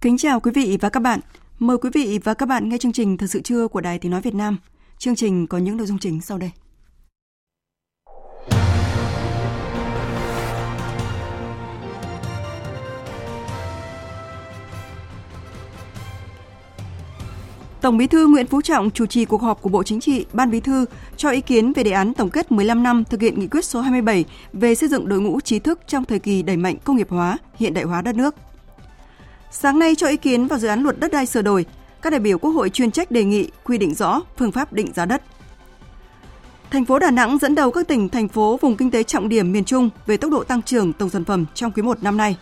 Kính chào quý vị và các bạn. Mời quý vị và các bạn nghe chương trình Thời sự trưa của Đài Tiếng Nói Việt Nam. Chương trình có những nội dung chính sau đây. Tổng Bí thư Nguyễn Phú Trọng chủ trì cuộc họp của Bộ Chính trị, Ban Bí thư cho ý kiến về đề án tổng kết 15 năm thực hiện nghị quyết số 27 về xây dựng đội ngũ trí thức trong thời kỳ đẩy mạnh công nghiệp hóa, hiện đại hóa đất nước. Sáng nay cho ý kiến vào dự án luật đất đai sửa đổi, các đại biểu Quốc hội chuyên trách đề nghị quy định rõ phương pháp định giá đất. Thành phố Đà Nẵng dẫn đầu các tỉnh, thành phố vùng kinh tế trọng điểm miền Trung về tốc độ tăng trưởng tổng sản phẩm trong quý 1 năm nay.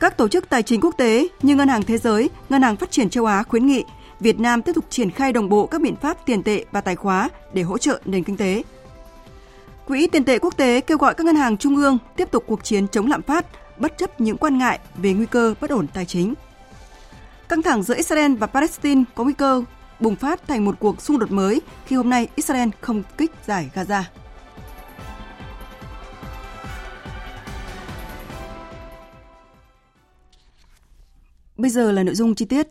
Các tổ chức tài chính quốc tế như Ngân hàng Thế giới, Ngân hàng Phát triển châu Á khuyến nghị Việt Nam tiếp tục triển khai đồng bộ các biện pháp tiền tệ và tài khóa để hỗ trợ nền kinh tế. Quỹ tiền tệ quốc tế kêu gọi các ngân hàng trung ương tiếp tục cuộc chiến chống lạm phát, bất chấp những quan ngại về nguy cơ bất ổn tài chính. Căng thẳng giữa Israel và Palestine có nguy cơ bùng phát thành một cuộc xung đột mới khi hôm nay Israel không kích giải Gaza. Bây giờ là nội dung chi tiết.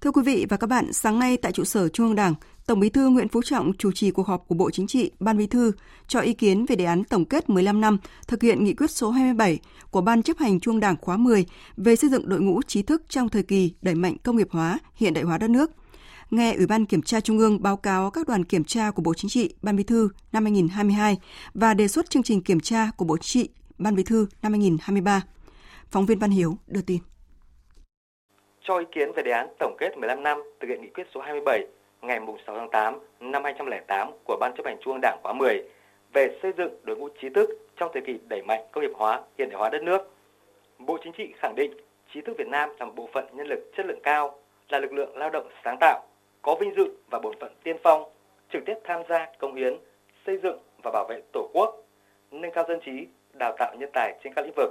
Thưa quý vị và các bạn, sáng nay tại trụ sở Trung ương Đảng, Tổng Bí thư Nguyễn Phú Trọng chủ trì cuộc họp của Bộ Chính trị, Ban Bí thư cho ý kiến về đề án tổng kết 15 năm thực hiện nghị quyết số 27 của Ban chấp hành Trung ương Đảng khóa 10 về xây dựng đội ngũ trí thức trong thời kỳ đẩy mạnh công nghiệp hóa, hiện đại hóa đất nước. Nghe Ủy ban Kiểm tra Trung ương báo cáo các đoàn kiểm tra của Bộ Chính trị, Ban Bí thư năm 2022 và đề xuất chương trình kiểm tra của Bộ Chính trị, Ban Bí thư năm 2023. Phóng viên Văn Hiếu đưa tin cho ý kiến về đề án tổng kết 15 năm thực hiện nghị quyết số 27 ngày 6 tháng 8 năm 2008 của Ban chấp hành Trung ương Đảng khóa 10 về xây dựng đội ngũ trí thức trong thời kỳ đẩy mạnh công nghiệp hóa, hiện đại hóa đất nước. Bộ Chính trị khẳng định trí thức Việt Nam là một bộ phận nhân lực chất lượng cao, là lực lượng lao động sáng tạo, có vinh dự và bổn phận tiên phong, trực tiếp tham gia công hiến, xây dựng và bảo vệ Tổ quốc, nâng cao dân trí, đào tạo nhân tài trên các lĩnh vực,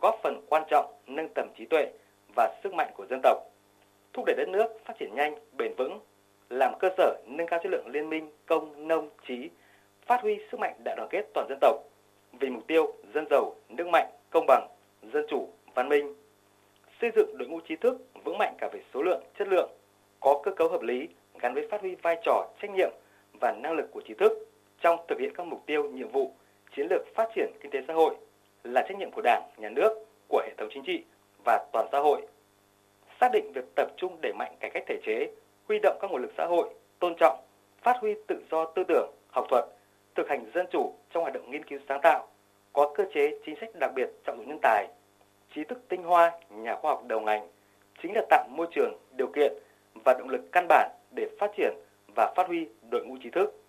góp phần quan trọng nâng tầm trí tuệ, và sức mạnh của dân tộc, thúc đẩy đất nước phát triển nhanh, bền vững, làm cơ sở nâng cao chất lượng liên minh công nông trí, phát huy sức mạnh đại đoàn kết toàn dân tộc vì mục tiêu dân giàu, nước mạnh, công bằng, dân chủ, văn minh. Xây dựng đội ngũ trí thức vững mạnh cả về số lượng, chất lượng, có cơ cấu hợp lý gắn với phát huy vai trò, trách nhiệm và năng lực của trí thức trong thực hiện các mục tiêu, nhiệm vụ, chiến lược phát triển kinh tế xã hội là trách nhiệm của Đảng, Nhà nước, của hệ thống chính trị và toàn xã hội. Xác định việc tập trung đẩy mạnh cải cách thể chế, huy động các nguồn lực xã hội, tôn trọng, phát huy tự do tư tưởng, học thuật, thực hành dân chủ trong hoạt động nghiên cứu sáng tạo, có cơ chế chính sách đặc biệt trọng dụng nhân tài, trí thức tinh hoa, nhà khoa học đầu ngành, chính là tạo môi trường, điều kiện và động lực căn bản để phát triển và phát huy đội ngũ trí thức.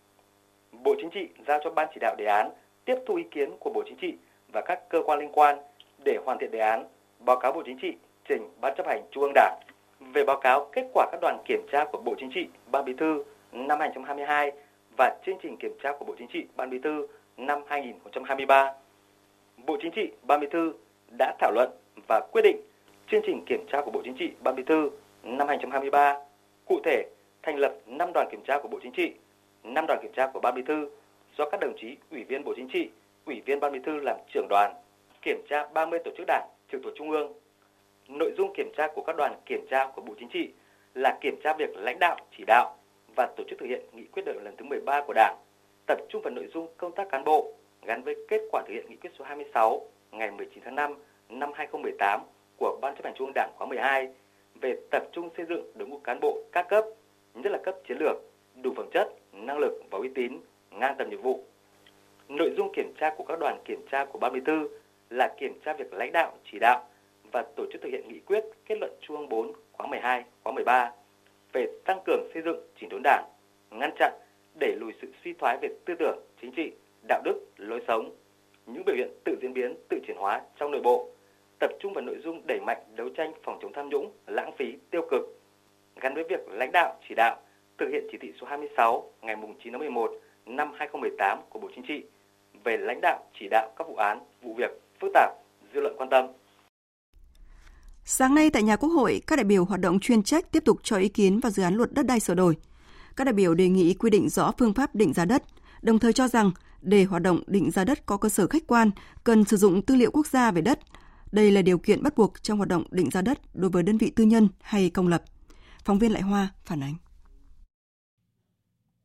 Bộ Chính trị giao cho Ban chỉ đạo đề án tiếp thu ý kiến của Bộ Chính trị và các cơ quan liên quan để hoàn thiện đề án báo cáo Bộ Chính trị trình Ban chấp hành Trung ương Đảng về báo cáo kết quả các đoàn kiểm tra của Bộ Chính trị, Ban Bí thư năm 2022 và chương trình kiểm tra của Bộ Chính trị, Ban Bí thư năm 2023. Bộ Chính trị, Ban Bí thư đã thảo luận và quyết định chương trình kiểm tra của Bộ Chính trị, Ban Bí thư năm 2023. Cụ thể, thành lập 5 đoàn kiểm tra của Bộ Chính trị, 5 đoàn kiểm tra của Ban Bí thư do các đồng chí Ủy viên Bộ Chính trị, Ủy viên Ban Bí thư làm trưởng đoàn, kiểm tra 30 tổ chức đảng trực thuộc Trung ương. Nội dung kiểm tra của các đoàn kiểm tra của Bộ Chính trị là kiểm tra việc lãnh đạo, chỉ đạo và tổ chức thực hiện nghị quyết đại hội lần thứ 13 của Đảng, tập trung vào nội dung công tác cán bộ gắn với kết quả thực hiện nghị quyết số 26 ngày 19 tháng 5 năm 2018 của Ban chấp hành Trung ương Đảng khóa 12 về tập trung xây dựng đội ngũ cán bộ các cấp, nhất là cấp chiến lược, đủ phẩm chất, năng lực và uy tín, ngang tầm nhiệm vụ. Nội dung kiểm tra của các đoàn kiểm tra của Ban Bí thư là kiểm tra việc lãnh đạo, chỉ đạo và tổ chức thực hiện nghị quyết kết luận Trung ương 4 khóa 12, khóa 13 về tăng cường xây dựng chỉnh đốn Đảng, ngăn chặn, đẩy lùi sự suy thoái về tư tưởng, chính trị, đạo đức, lối sống, những biểu hiện tự diễn biến, tự chuyển hóa trong nội bộ, tập trung vào nội dung đẩy mạnh đấu tranh phòng chống tham nhũng, lãng phí, tiêu cực, gắn với việc lãnh đạo, chỉ đạo, thực hiện chỉ thị số 26 ngày 9 tháng 11 năm 2018 của Bộ Chính trị về lãnh đạo, chỉ đạo các vụ án, vụ việc phức tạp, dư luận quan tâm. Sáng nay tại nhà Quốc hội, các đại biểu hoạt động chuyên trách tiếp tục cho ý kiến vào dự án luật đất đai sửa đổi. Các đại biểu đề nghị quy định rõ phương pháp định giá đất, đồng thời cho rằng để hoạt động định giá đất có cơ sở khách quan, cần sử dụng tư liệu quốc gia về đất. Đây là điều kiện bắt buộc trong hoạt động định giá đất đối với đơn vị tư nhân hay công lập. Phóng viên Lại Hoa phản ánh.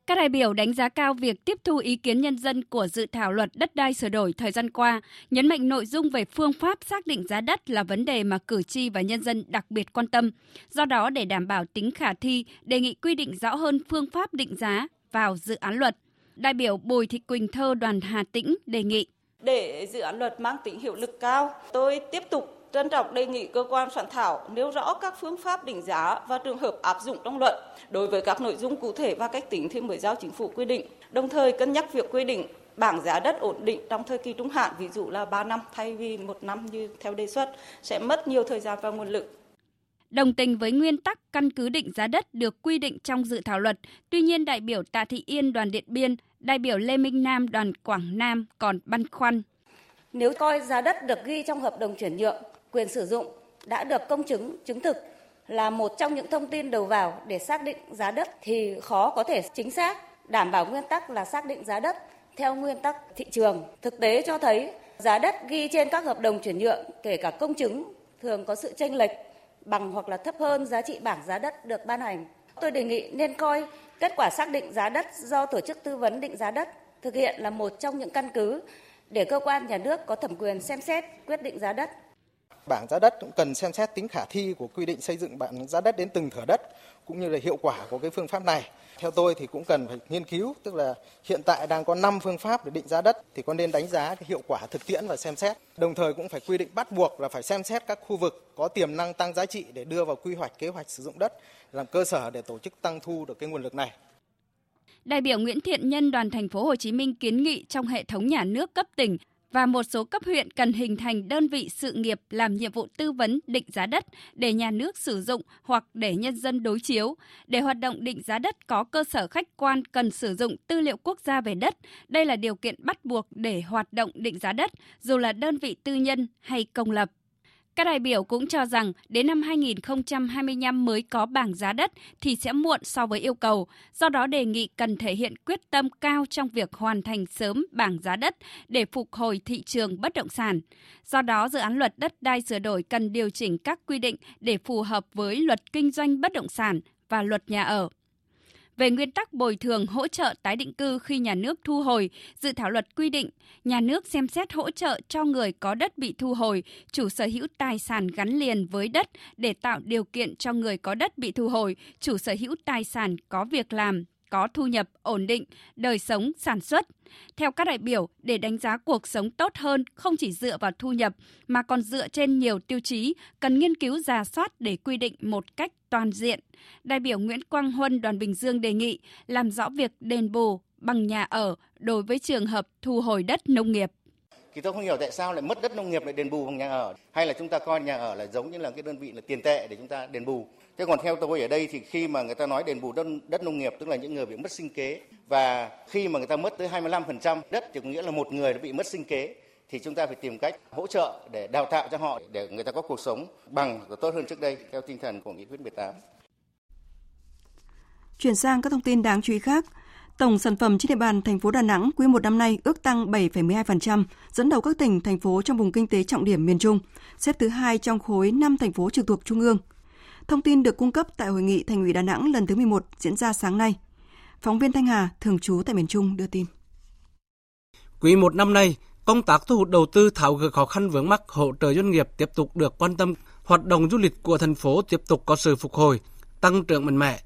Các đại biểu đánh giá cao việc tiếp thu ý kiến nhân dân của dự thảo luật đất đai sửa đổi thời gian qua, nhấn mạnh nội dung về phương pháp xác định giá đất là vấn đề mà cử tri và nhân dân đặc biệt quan tâm. Do đó, để đảm bảo tính khả thi, đề nghị quy định rõ hơn phương pháp định giá vào dự án luật. Đại biểu Bùi Thị Quỳnh Thơ đoàn Hà Tĩnh đề nghị. Để dự án luật mang tính hiệu lực cao, tôi tiếp tục trân trọng đề nghị cơ quan soạn thảo nêu rõ các phương pháp định giá và trường hợp áp dụng trong luật đối với các nội dung cụ thể và cách tính thì mới giao chính phủ quy định. Đồng thời cân nhắc việc quy định bảng giá đất ổn định trong thời kỳ trung hạn, ví dụ là 3 năm thay vì một năm như theo đề xuất, sẽ mất nhiều thời gian và nguồn lực. Đồng tình với nguyên tắc căn cứ định giá đất được quy định trong dự thảo luật, tuy nhiên đại biểu Tạ Thị Yên đoàn Điện Biên, đại biểu Lê Minh Nam đoàn Quảng Nam còn băn khoăn. Nếu coi giá đất được ghi trong hợp đồng chuyển nhượng quyền sử dụng đã được công chứng chứng thực là một trong những thông tin đầu vào để xác định giá đất thì khó có thể chính xác, đảm bảo nguyên tắc là xác định giá đất theo nguyên tắc thị trường. Thực tế cho thấy, giá đất ghi trên các hợp đồng chuyển nhượng, kể cả công chứng, thường có sự chênh lệch bằng hoặc là thấp hơn giá trị bảng giá đất được ban hành. Tôi đề nghị nên coi kết quả xác định giá đất do tổ chức tư vấn định giá đất thực hiện là một trong những căn cứ để cơ quan nhà nước có thẩm quyền xem xét quyết định giá đất Bảng giá đất cũng cần xem xét tính khả thi của quy định xây dựng bảng giá đất đến từng thửa đất cũng như là hiệu quả của cái phương pháp này. Theo tôi thì cũng cần phải nghiên cứu, tức là hiện tại đang có 5 phương pháp để định giá đất thì có nên đánh giá cái hiệu quả thực tiễn và xem xét. Đồng thời cũng phải quy định bắt buộc là phải xem xét các khu vực có tiềm năng tăng giá trị để đưa vào quy hoạch kế hoạch sử dụng đất làm cơ sở để tổ chức tăng thu được cái nguồn lực này. Đại biểu Nguyễn Thiện Nhân đoàn thành phố Hồ Chí Minh kiến nghị trong hệ thống nhà nước cấp tỉnh và một số cấp huyện cần hình thành đơn vị sự nghiệp làm nhiệm vụ tư vấn định giá đất để nhà nước sử dụng hoặc để nhân dân đối chiếu. Để hoạt động định giá đất có cơ sở khách quan cần sử dụng tư liệu quốc gia về đất. Đây là điều kiện bắt buộc để hoạt động định giá đất, dù là đơn vị tư nhân hay công lập. Các đại biểu cũng cho rằng đến năm 2025 mới có bảng giá đất thì sẽ muộn so với yêu cầu, do đó đề nghị cần thể hiện quyết tâm cao trong việc hoàn thành sớm bảng giá đất để phục hồi thị trường bất động sản. Do đó, dự án luật đất đai sửa đổi cần điều chỉnh các quy định để phù hợp với luật kinh doanh bất động sản và luật nhà ở về nguyên tắc bồi thường hỗ trợ tái định cư khi nhà nước thu hồi, dự thảo luật quy định nhà nước xem xét hỗ trợ cho người có đất bị thu hồi, chủ sở hữu tài sản gắn liền với đất để tạo điều kiện cho người có đất bị thu hồi, chủ sở hữu tài sản có việc làm, có thu nhập ổn định, đời sống sản xuất. Theo các đại biểu, để đánh giá cuộc sống tốt hơn không chỉ dựa vào thu nhập mà còn dựa trên nhiều tiêu chí, cần nghiên cứu giả soát để quy định một cách toàn diện. Đại biểu Nguyễn Quang Huân đoàn Bình Dương đề nghị làm rõ việc đền bù bằng nhà ở đối với trường hợp thu hồi đất nông nghiệp thì tôi không hiểu tại sao lại mất đất nông nghiệp lại đền bù bằng nhà ở. Hay là chúng ta coi nhà ở là giống như là cái đơn vị là tiền tệ để chúng ta đền bù. Thế còn theo tôi ở đây thì khi mà người ta nói đền bù đất, đất nông nghiệp tức là những người bị mất sinh kế và khi mà người ta mất tới 25% đất thì có nghĩa là một người đã bị mất sinh kế thì chúng ta phải tìm cách hỗ trợ để đào tạo cho họ để người ta có cuộc sống bằng và tốt hơn trước đây theo tinh thần của nghị quyết 18. Chuyển sang các thông tin đáng chú ý khác, Tổng sản phẩm trên địa bàn thành phố Đà Nẵng quý một năm nay ước tăng 7,12%, dẫn đầu các tỉnh, thành phố trong vùng kinh tế trọng điểm miền Trung, xếp thứ hai trong khối 5 thành phố trực thuộc Trung ương. Thông tin được cung cấp tại hội nghị Thành ủy Đà Nẵng lần thứ 11 diễn ra sáng nay. Phóng viên Thanh Hà, thường trú tại miền Trung đưa tin. Quý một năm nay, công tác thu hút đầu tư tháo gỡ khó khăn vướng mắc hỗ trợ doanh nghiệp tiếp tục được quan tâm. Hoạt động du lịch của thành phố tiếp tục có sự phục hồi, tăng trưởng mạnh mẽ.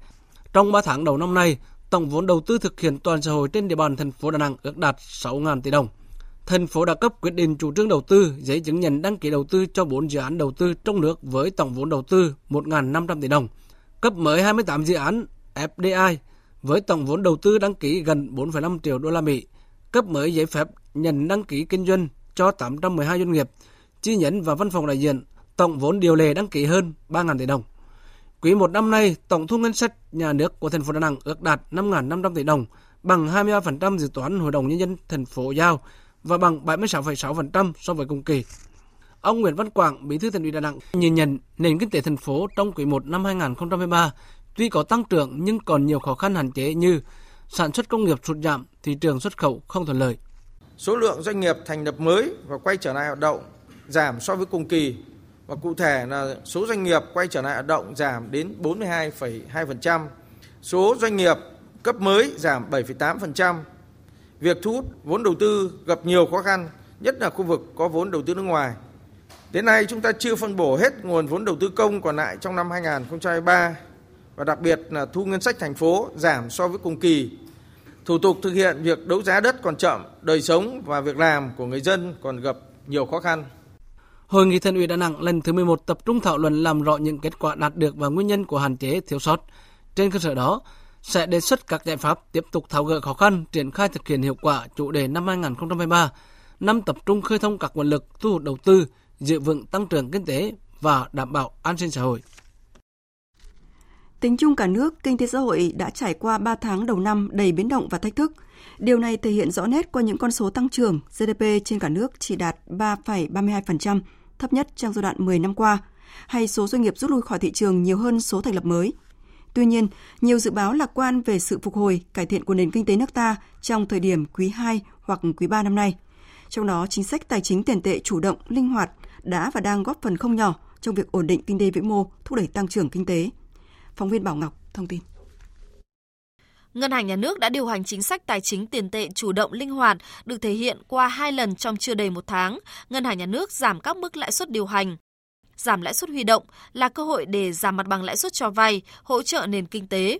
Trong 3 tháng đầu năm nay, tổng vốn đầu tư thực hiện toàn xã hội trên địa bàn thành phố Đà Nẵng ước đạt 6.000 tỷ đồng. thành phố đã cấp quyết định chủ trương đầu tư, giấy chứng nhận đăng ký đầu tư cho 4 dự án đầu tư trong nước với tổng vốn đầu tư 1.500 tỷ đồng, cấp mới 28 dự án FDI với tổng vốn đầu tư đăng ký gần 4,5 triệu đô la Mỹ, cấp mới giấy phép nhận đăng ký kinh doanh cho 812 doanh nghiệp, chi nhánh và văn phòng đại diện, tổng vốn điều lệ đăng ký hơn 3.000 tỷ đồng. Quý một năm nay, tổng thu ngân sách nhà nước của thành phố Đà Nẵng ước đạt 5.500 tỷ đồng, bằng 23% dự toán Hội đồng Nhân dân thành phố giao và bằng 76,6% so với cùng kỳ. Ông Nguyễn Văn Quảng, Bí thư Thành ủy Đà Nẵng nhìn nhận nền kinh tế thành phố trong quý 1 năm 2023 tuy có tăng trưởng nhưng còn nhiều khó khăn hạn chế như sản xuất công nghiệp sụt giảm, thị trường xuất khẩu không thuận lợi. Số lượng doanh nghiệp thành lập mới và quay trở lại hoạt động giảm so với cùng kỳ và cụ thể là số doanh nghiệp quay trở lại hoạt động giảm đến 42,2%, số doanh nghiệp cấp mới giảm 7,8%. Việc thu hút vốn đầu tư gặp nhiều khó khăn, nhất là khu vực có vốn đầu tư nước ngoài. Đến nay chúng ta chưa phân bổ hết nguồn vốn đầu tư công còn lại trong năm 2023 và đặc biệt là thu ngân sách thành phố giảm so với cùng kỳ. Thủ tục thực hiện việc đấu giá đất còn chậm, đời sống và việc làm của người dân còn gặp nhiều khó khăn. Hội nghị Thành ủy Đà Nẵng lần thứ 11 tập trung thảo luận làm rõ những kết quả đạt được và nguyên nhân của hạn chế thiếu sót. Trên cơ sở đó, sẽ đề xuất các giải pháp tiếp tục tháo gỡ khó khăn, triển khai thực hiện hiệu quả chủ đề năm 2023, năm tập trung khơi thông các nguồn lực thu hút đầu tư, giữ vững tăng trưởng kinh tế và đảm bảo an sinh xã hội. Tính chung cả nước, kinh tế xã hội đã trải qua 3 tháng đầu năm đầy biến động và thách thức. Điều này thể hiện rõ nét qua những con số tăng trưởng GDP trên cả nước chỉ đạt 3,32%, thấp nhất trong giai đoạn 10 năm qua, hay số doanh nghiệp rút lui khỏi thị trường nhiều hơn số thành lập mới. Tuy nhiên, nhiều dự báo lạc quan về sự phục hồi, cải thiện của nền kinh tế nước ta trong thời điểm quý 2 hoặc quý 3 năm nay. Trong đó, chính sách tài chính tiền tệ chủ động, linh hoạt đã và đang góp phần không nhỏ trong việc ổn định kinh tế vĩ mô, thúc đẩy tăng trưởng kinh tế. Phóng viên Bảo Ngọc thông tin. Ngân hàng Nhà nước đã điều hành chính sách tài chính tiền tệ chủ động linh hoạt, được thể hiện qua hai lần trong chưa đầy một tháng. Ngân hàng Nhà nước giảm các mức lãi suất điều hành. Giảm lãi suất huy động là cơ hội để giảm mặt bằng lãi suất cho vay, hỗ trợ nền kinh tế.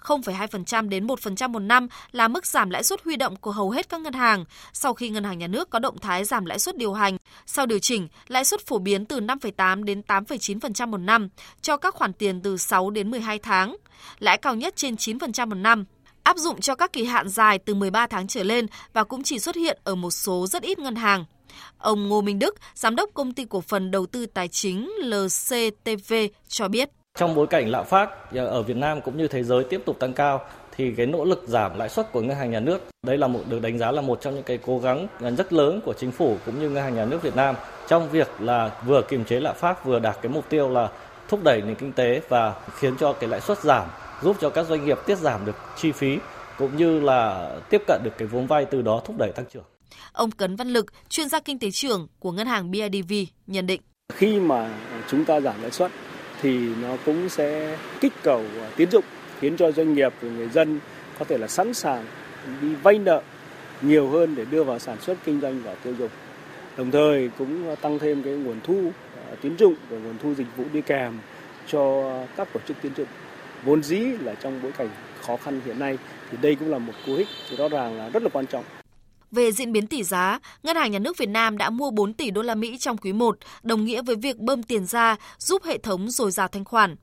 0,2% đến 1% một năm là mức giảm lãi suất huy động của hầu hết các ngân hàng sau khi ngân hàng nhà nước có động thái giảm lãi suất điều hành. Sau điều chỉnh, lãi suất phổ biến từ 5,8 đến 8,9% một năm cho các khoản tiền từ 6 đến 12 tháng, lãi cao nhất trên 9% một năm áp dụng cho các kỳ hạn dài từ 13 tháng trở lên và cũng chỉ xuất hiện ở một số rất ít ngân hàng. Ông Ngô Minh Đức, giám đốc công ty cổ phần đầu tư tài chính LCTV cho biết. Trong bối cảnh lạm phát ở Việt Nam cũng như thế giới tiếp tục tăng cao thì cái nỗ lực giảm lãi suất của ngân hàng nhà nước đây là một được đánh giá là một trong những cái cố gắng rất lớn của chính phủ cũng như ngân hàng nhà nước Việt Nam trong việc là vừa kiềm chế lạm phát vừa đạt cái mục tiêu là thúc đẩy nền kinh tế và khiến cho cái lãi suất giảm giúp cho các doanh nghiệp tiết giảm được chi phí cũng như là tiếp cận được cái vốn vay từ đó thúc đẩy tăng trưởng. Ông Cấn Văn Lực, chuyên gia kinh tế trưởng của ngân hàng BIDV nhận định. Khi mà chúng ta giảm lãi suất thì nó cũng sẽ kích cầu tiến dụng khiến cho doanh nghiệp và người dân có thể là sẵn sàng đi vay nợ nhiều hơn để đưa vào sản xuất kinh doanh và tiêu dùng. Đồng thời cũng tăng thêm cái nguồn thu Ờ, tín tiến dụng và nguồn thu dịch vụ đi kèm cho các tổ chức tiến dụng. Vốn dĩ là trong bối cảnh khó khăn hiện nay thì đây cũng là một cú hích thì rõ ràng là rất là quan trọng. Về diễn biến tỷ giá, Ngân hàng Nhà nước Việt Nam đã mua 4 tỷ đô la Mỹ trong quý 1, đồng nghĩa với việc bơm tiền ra giúp hệ thống dồi dào thanh khoản.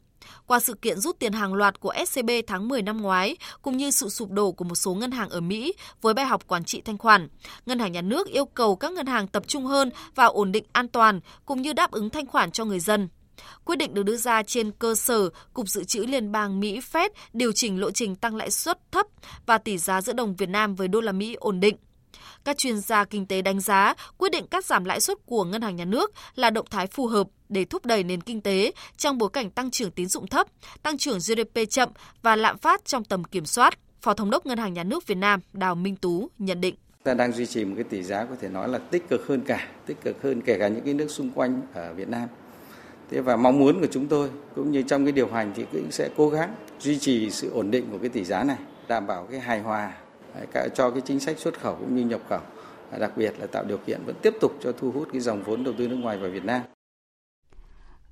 Qua sự kiện rút tiền hàng loạt của SCB tháng 10 năm ngoái, cũng như sự sụp đổ của một số ngân hàng ở Mỹ với bài học quản trị thanh khoản, Ngân hàng Nhà nước yêu cầu các ngân hàng tập trung hơn vào ổn định an toàn cũng như đáp ứng thanh khoản cho người dân. Quyết định được đưa ra trên cơ sở Cục Dự trữ Liên bang Mỹ Fed điều chỉnh lộ trình tăng lãi suất thấp và tỷ giá giữa đồng Việt Nam với đô la Mỹ ổn định. Các chuyên gia kinh tế đánh giá quyết định cắt giảm lãi suất của ngân hàng nhà nước là động thái phù hợp để thúc đẩy nền kinh tế trong bối cảnh tăng trưởng tín dụng thấp, tăng trưởng GDP chậm và lạm phát trong tầm kiểm soát. Phó Thống đốc Ngân hàng Nhà nước Việt Nam Đào Minh Tú nhận định. Ta đang duy trì một cái tỷ giá có thể nói là tích cực hơn cả, tích cực hơn kể cả những cái nước xung quanh ở Việt Nam. Thế và mong muốn của chúng tôi cũng như trong cái điều hành thì cũng sẽ cố gắng duy trì sự ổn định của cái tỷ giá này, đảm bảo cái hài hòa cho cái chính sách xuất khẩu cũng như nhập khẩu đặc biệt là tạo điều kiện vẫn tiếp tục cho thu hút cái dòng vốn đầu tư nước ngoài vào Việt Nam.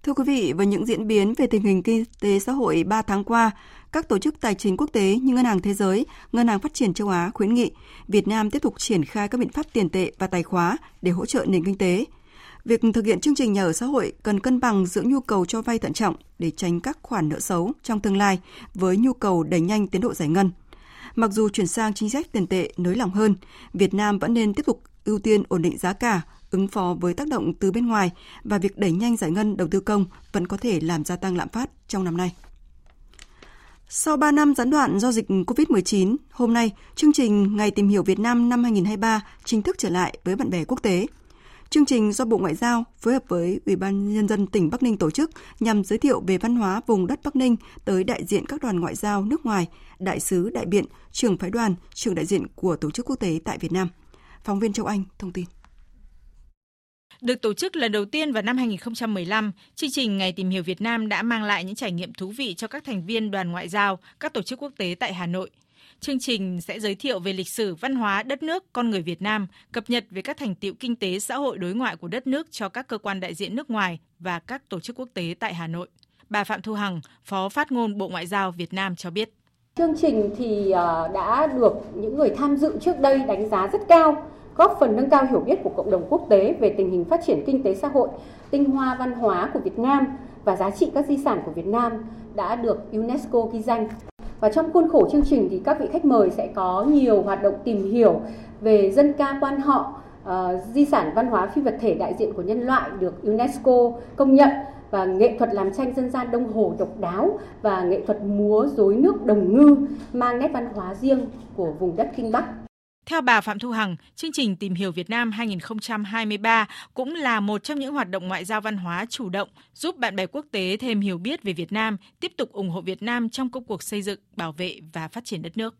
Thưa quý vị, với những diễn biến về tình hình kinh tế xã hội 3 tháng qua, các tổ chức tài chính quốc tế như Ngân hàng Thế giới, Ngân hàng Phát triển châu Á khuyến nghị Việt Nam tiếp tục triển khai các biện pháp tiền tệ và tài khóa để hỗ trợ nền kinh tế. Việc thực hiện chương trình nhà ở xã hội cần cân bằng giữa nhu cầu cho vay thận trọng để tránh các khoản nợ xấu trong tương lai với nhu cầu đẩy nhanh tiến độ giải ngân. Mặc dù chuyển sang chính sách tiền tệ nới lỏng hơn, Việt Nam vẫn nên tiếp tục ưu tiên ổn định giá cả, ứng phó với tác động từ bên ngoài và việc đẩy nhanh giải ngân đầu tư công vẫn có thể làm gia tăng lạm phát trong năm nay. Sau 3 năm gián đoạn do dịch COVID-19, hôm nay, chương trình Ngày tìm hiểu Việt Nam năm 2023 chính thức trở lại với bạn bè quốc tế. Chương trình do Bộ Ngoại giao phối hợp với Ủy ban Nhân dân tỉnh Bắc Ninh tổ chức nhằm giới thiệu về văn hóa vùng đất Bắc Ninh tới đại diện các đoàn ngoại giao nước ngoài, đại sứ, đại biện, trưởng phái đoàn, trưởng đại diện của tổ chức quốc tế tại Việt Nam. Phóng viên Châu Anh thông tin. Được tổ chức lần đầu tiên vào năm 2015, chương trình Ngày tìm hiểu Việt Nam đã mang lại những trải nghiệm thú vị cho các thành viên đoàn ngoại giao, các tổ chức quốc tế tại Hà Nội. Chương trình sẽ giới thiệu về lịch sử, văn hóa, đất nước, con người Việt Nam, cập nhật về các thành tiệu kinh tế, xã hội đối ngoại của đất nước cho các cơ quan đại diện nước ngoài và các tổ chức quốc tế tại Hà Nội. Bà Phạm Thu Hằng, Phó Phát ngôn Bộ Ngoại giao Việt Nam cho biết. Chương trình thì à, đã được những người tham dự trước đây đánh giá rất cao góp phần nâng cao hiểu biết của cộng đồng quốc tế về tình hình phát triển kinh tế xã hội, tinh hoa văn hóa của Việt Nam và giá trị các di sản của Việt Nam đã được UNESCO ghi danh. Và trong khuôn khổ chương trình thì các vị khách mời sẽ có nhiều hoạt động tìm hiểu về dân ca quan họ, uh, di sản văn hóa phi vật thể đại diện của nhân loại được UNESCO công nhận và nghệ thuật làm tranh dân gian Đông Hồ độc đáo và nghệ thuật múa rối nước đồng ngư mang nét văn hóa riêng của vùng đất Kinh Bắc. Theo bà Phạm Thu Hằng, chương trình Tìm hiểu Việt Nam 2023 cũng là một trong những hoạt động ngoại giao văn hóa chủ động giúp bạn bè quốc tế thêm hiểu biết về Việt Nam, tiếp tục ủng hộ Việt Nam trong công cuộc xây dựng, bảo vệ và phát triển đất nước.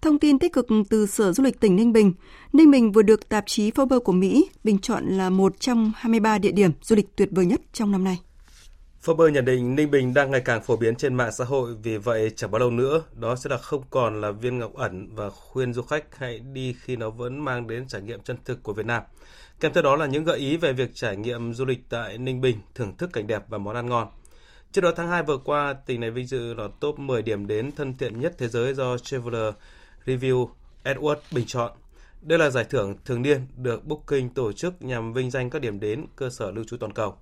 Thông tin tích cực từ Sở Du lịch tỉnh Ninh Bình. Ninh Bình vừa được tạp chí Forbes của Mỹ bình chọn là một trong 23 địa điểm du lịch tuyệt vời nhất trong năm nay. Forbes nhận định Ninh Bình đang ngày càng phổ biến trên mạng xã hội, vì vậy chẳng bao lâu nữa đó sẽ là không còn là viên ngọc ẩn và khuyên du khách hãy đi khi nó vẫn mang đến trải nghiệm chân thực của Việt Nam. Kèm theo đó là những gợi ý về việc trải nghiệm du lịch tại Ninh Bình, thưởng thức cảnh đẹp và món ăn ngon. Trước đó tháng 2 vừa qua, tỉnh này vinh dự là top 10 điểm đến thân thiện nhất thế giới do Traveler Review Edward bình chọn. Đây là giải thưởng thường niên được Booking tổ chức nhằm vinh danh các điểm đến cơ sở lưu trú toàn cầu.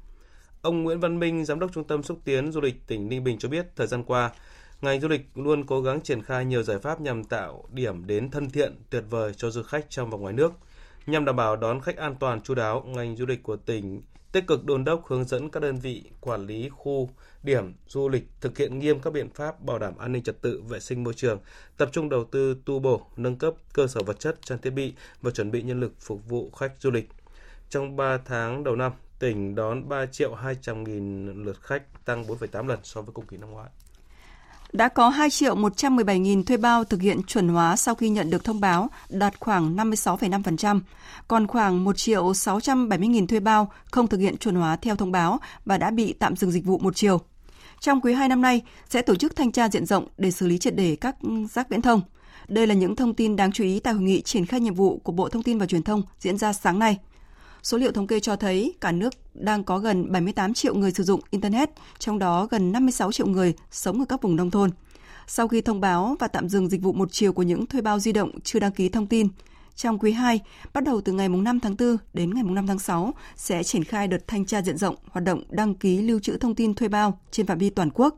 Ông Nguyễn Văn Minh, Giám đốc Trung tâm Xúc tiến Du lịch tỉnh Ninh Bình cho biết, thời gian qua, ngành du lịch luôn cố gắng triển khai nhiều giải pháp nhằm tạo điểm đến thân thiện, tuyệt vời cho du khách trong và ngoài nước. Nhằm đảm bảo đón khách an toàn chú đáo, ngành du lịch của tỉnh tích cực đôn đốc hướng dẫn các đơn vị quản lý khu điểm du lịch thực hiện nghiêm các biện pháp bảo đảm an ninh trật tự, vệ sinh môi trường, tập trung đầu tư tu bổ, nâng cấp cơ sở vật chất, trang thiết bị và chuẩn bị nhân lực phục vụ khách du lịch. Trong 3 tháng đầu năm, tỉnh đón 3 triệu 200 nghìn lượt khách, tăng 4,8 lần so với cùng kỳ năm ngoái. Đã có 2 triệu 117 nghìn thuê bao thực hiện chuẩn hóa sau khi nhận được thông báo, đạt khoảng 56,5%. Còn khoảng 1 triệu 670 nghìn thuê bao không thực hiện chuẩn hóa theo thông báo và đã bị tạm dừng dịch vụ một chiều. Trong quý 2 năm nay, sẽ tổ chức thanh tra diện rộng để xử lý triệt đề các rác viễn thông. Đây là những thông tin đáng chú ý tại hội nghị triển khai nhiệm vụ của Bộ Thông tin và Truyền thông diễn ra sáng nay. Số liệu thống kê cho thấy cả nước đang có gần 78 triệu người sử dụng Internet, trong đó gần 56 triệu người sống ở các vùng nông thôn. Sau khi thông báo và tạm dừng dịch vụ một chiều của những thuê bao di động chưa đăng ký thông tin, trong quý 2, bắt đầu từ ngày 5 tháng 4 đến ngày 5 tháng 6, sẽ triển khai đợt thanh tra diện rộng hoạt động đăng ký lưu trữ thông tin thuê bao trên phạm vi toàn quốc.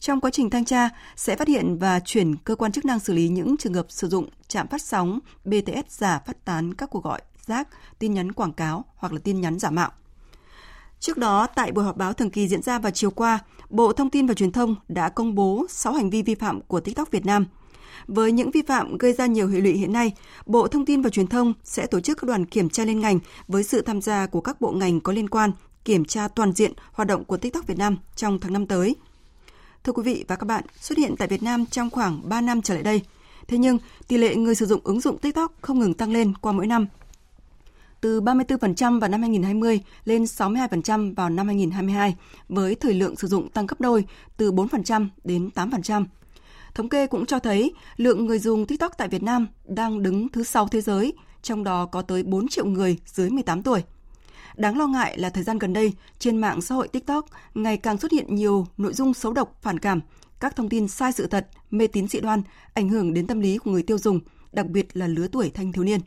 Trong quá trình thanh tra, sẽ phát hiện và chuyển cơ quan chức năng xử lý những trường hợp sử dụng trạm phát sóng BTS giả phát tán các cuộc gọi rác, tin nhắn quảng cáo hoặc là tin nhắn giả mạo. Trước đó, tại buổi họp báo thường kỳ diễn ra vào chiều qua, Bộ Thông tin và Truyền thông đã công bố 6 hành vi vi phạm của TikTok Việt Nam. Với những vi phạm gây ra nhiều hệ lụy hiện nay, Bộ Thông tin và Truyền thông sẽ tổ chức các đoàn kiểm tra liên ngành với sự tham gia của các bộ ngành có liên quan kiểm tra toàn diện hoạt động của TikTok Việt Nam trong tháng năm tới. Thưa quý vị và các bạn, xuất hiện tại Việt Nam trong khoảng 3 năm trở lại đây. Thế nhưng, tỷ lệ người sử dụng ứng dụng TikTok không ngừng tăng lên qua mỗi năm từ 34% vào năm 2020 lên 62% vào năm 2022, với thời lượng sử dụng tăng gấp đôi từ 4% đến 8%. Thống kê cũng cho thấy lượng người dùng TikTok tại Việt Nam đang đứng thứ sáu thế giới, trong đó có tới 4 triệu người dưới 18 tuổi. Đáng lo ngại là thời gian gần đây, trên mạng xã hội TikTok ngày càng xuất hiện nhiều nội dung xấu độc, phản cảm, các thông tin sai sự thật, mê tín dị đoan, ảnh hưởng đến tâm lý của người tiêu dùng, đặc biệt là lứa tuổi thanh thiếu niên.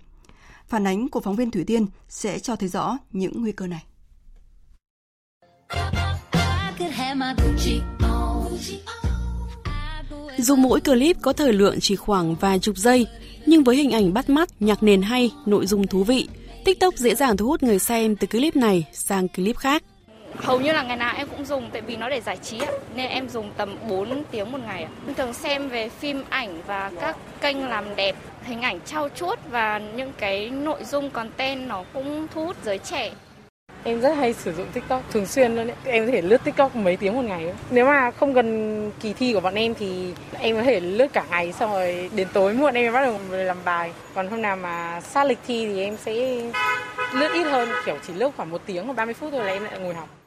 Phản ánh của phóng viên Thủy Tiên sẽ cho thấy rõ những nguy cơ này. Dù mỗi clip có thời lượng chỉ khoảng vài chục giây, nhưng với hình ảnh bắt mắt, nhạc nền hay, nội dung thú vị, TikTok dễ dàng thu hút người xem từ clip này sang clip khác. Hầu như là ngày nào em cũng dùng tại vì nó để giải trí nên em dùng tầm 4 tiếng một ngày Em thường xem về phim ảnh và các kênh làm đẹp, hình ảnh trau chuốt và những cái nội dung content nó cũng thu hút giới trẻ. Em rất hay sử dụng TikTok thường xuyên luôn ấy. Em có thể lướt TikTok mấy tiếng một ngày. Nếu mà không gần kỳ thi của bọn em thì em có thể lướt cả ngày xong rồi đến tối muộn em bắt đầu làm bài. Còn hôm nào mà sát lịch thi thì em sẽ lướt ít hơn, kiểu chỉ lướt khoảng một tiếng hoặc 30 phút thôi là em lại ngồi học.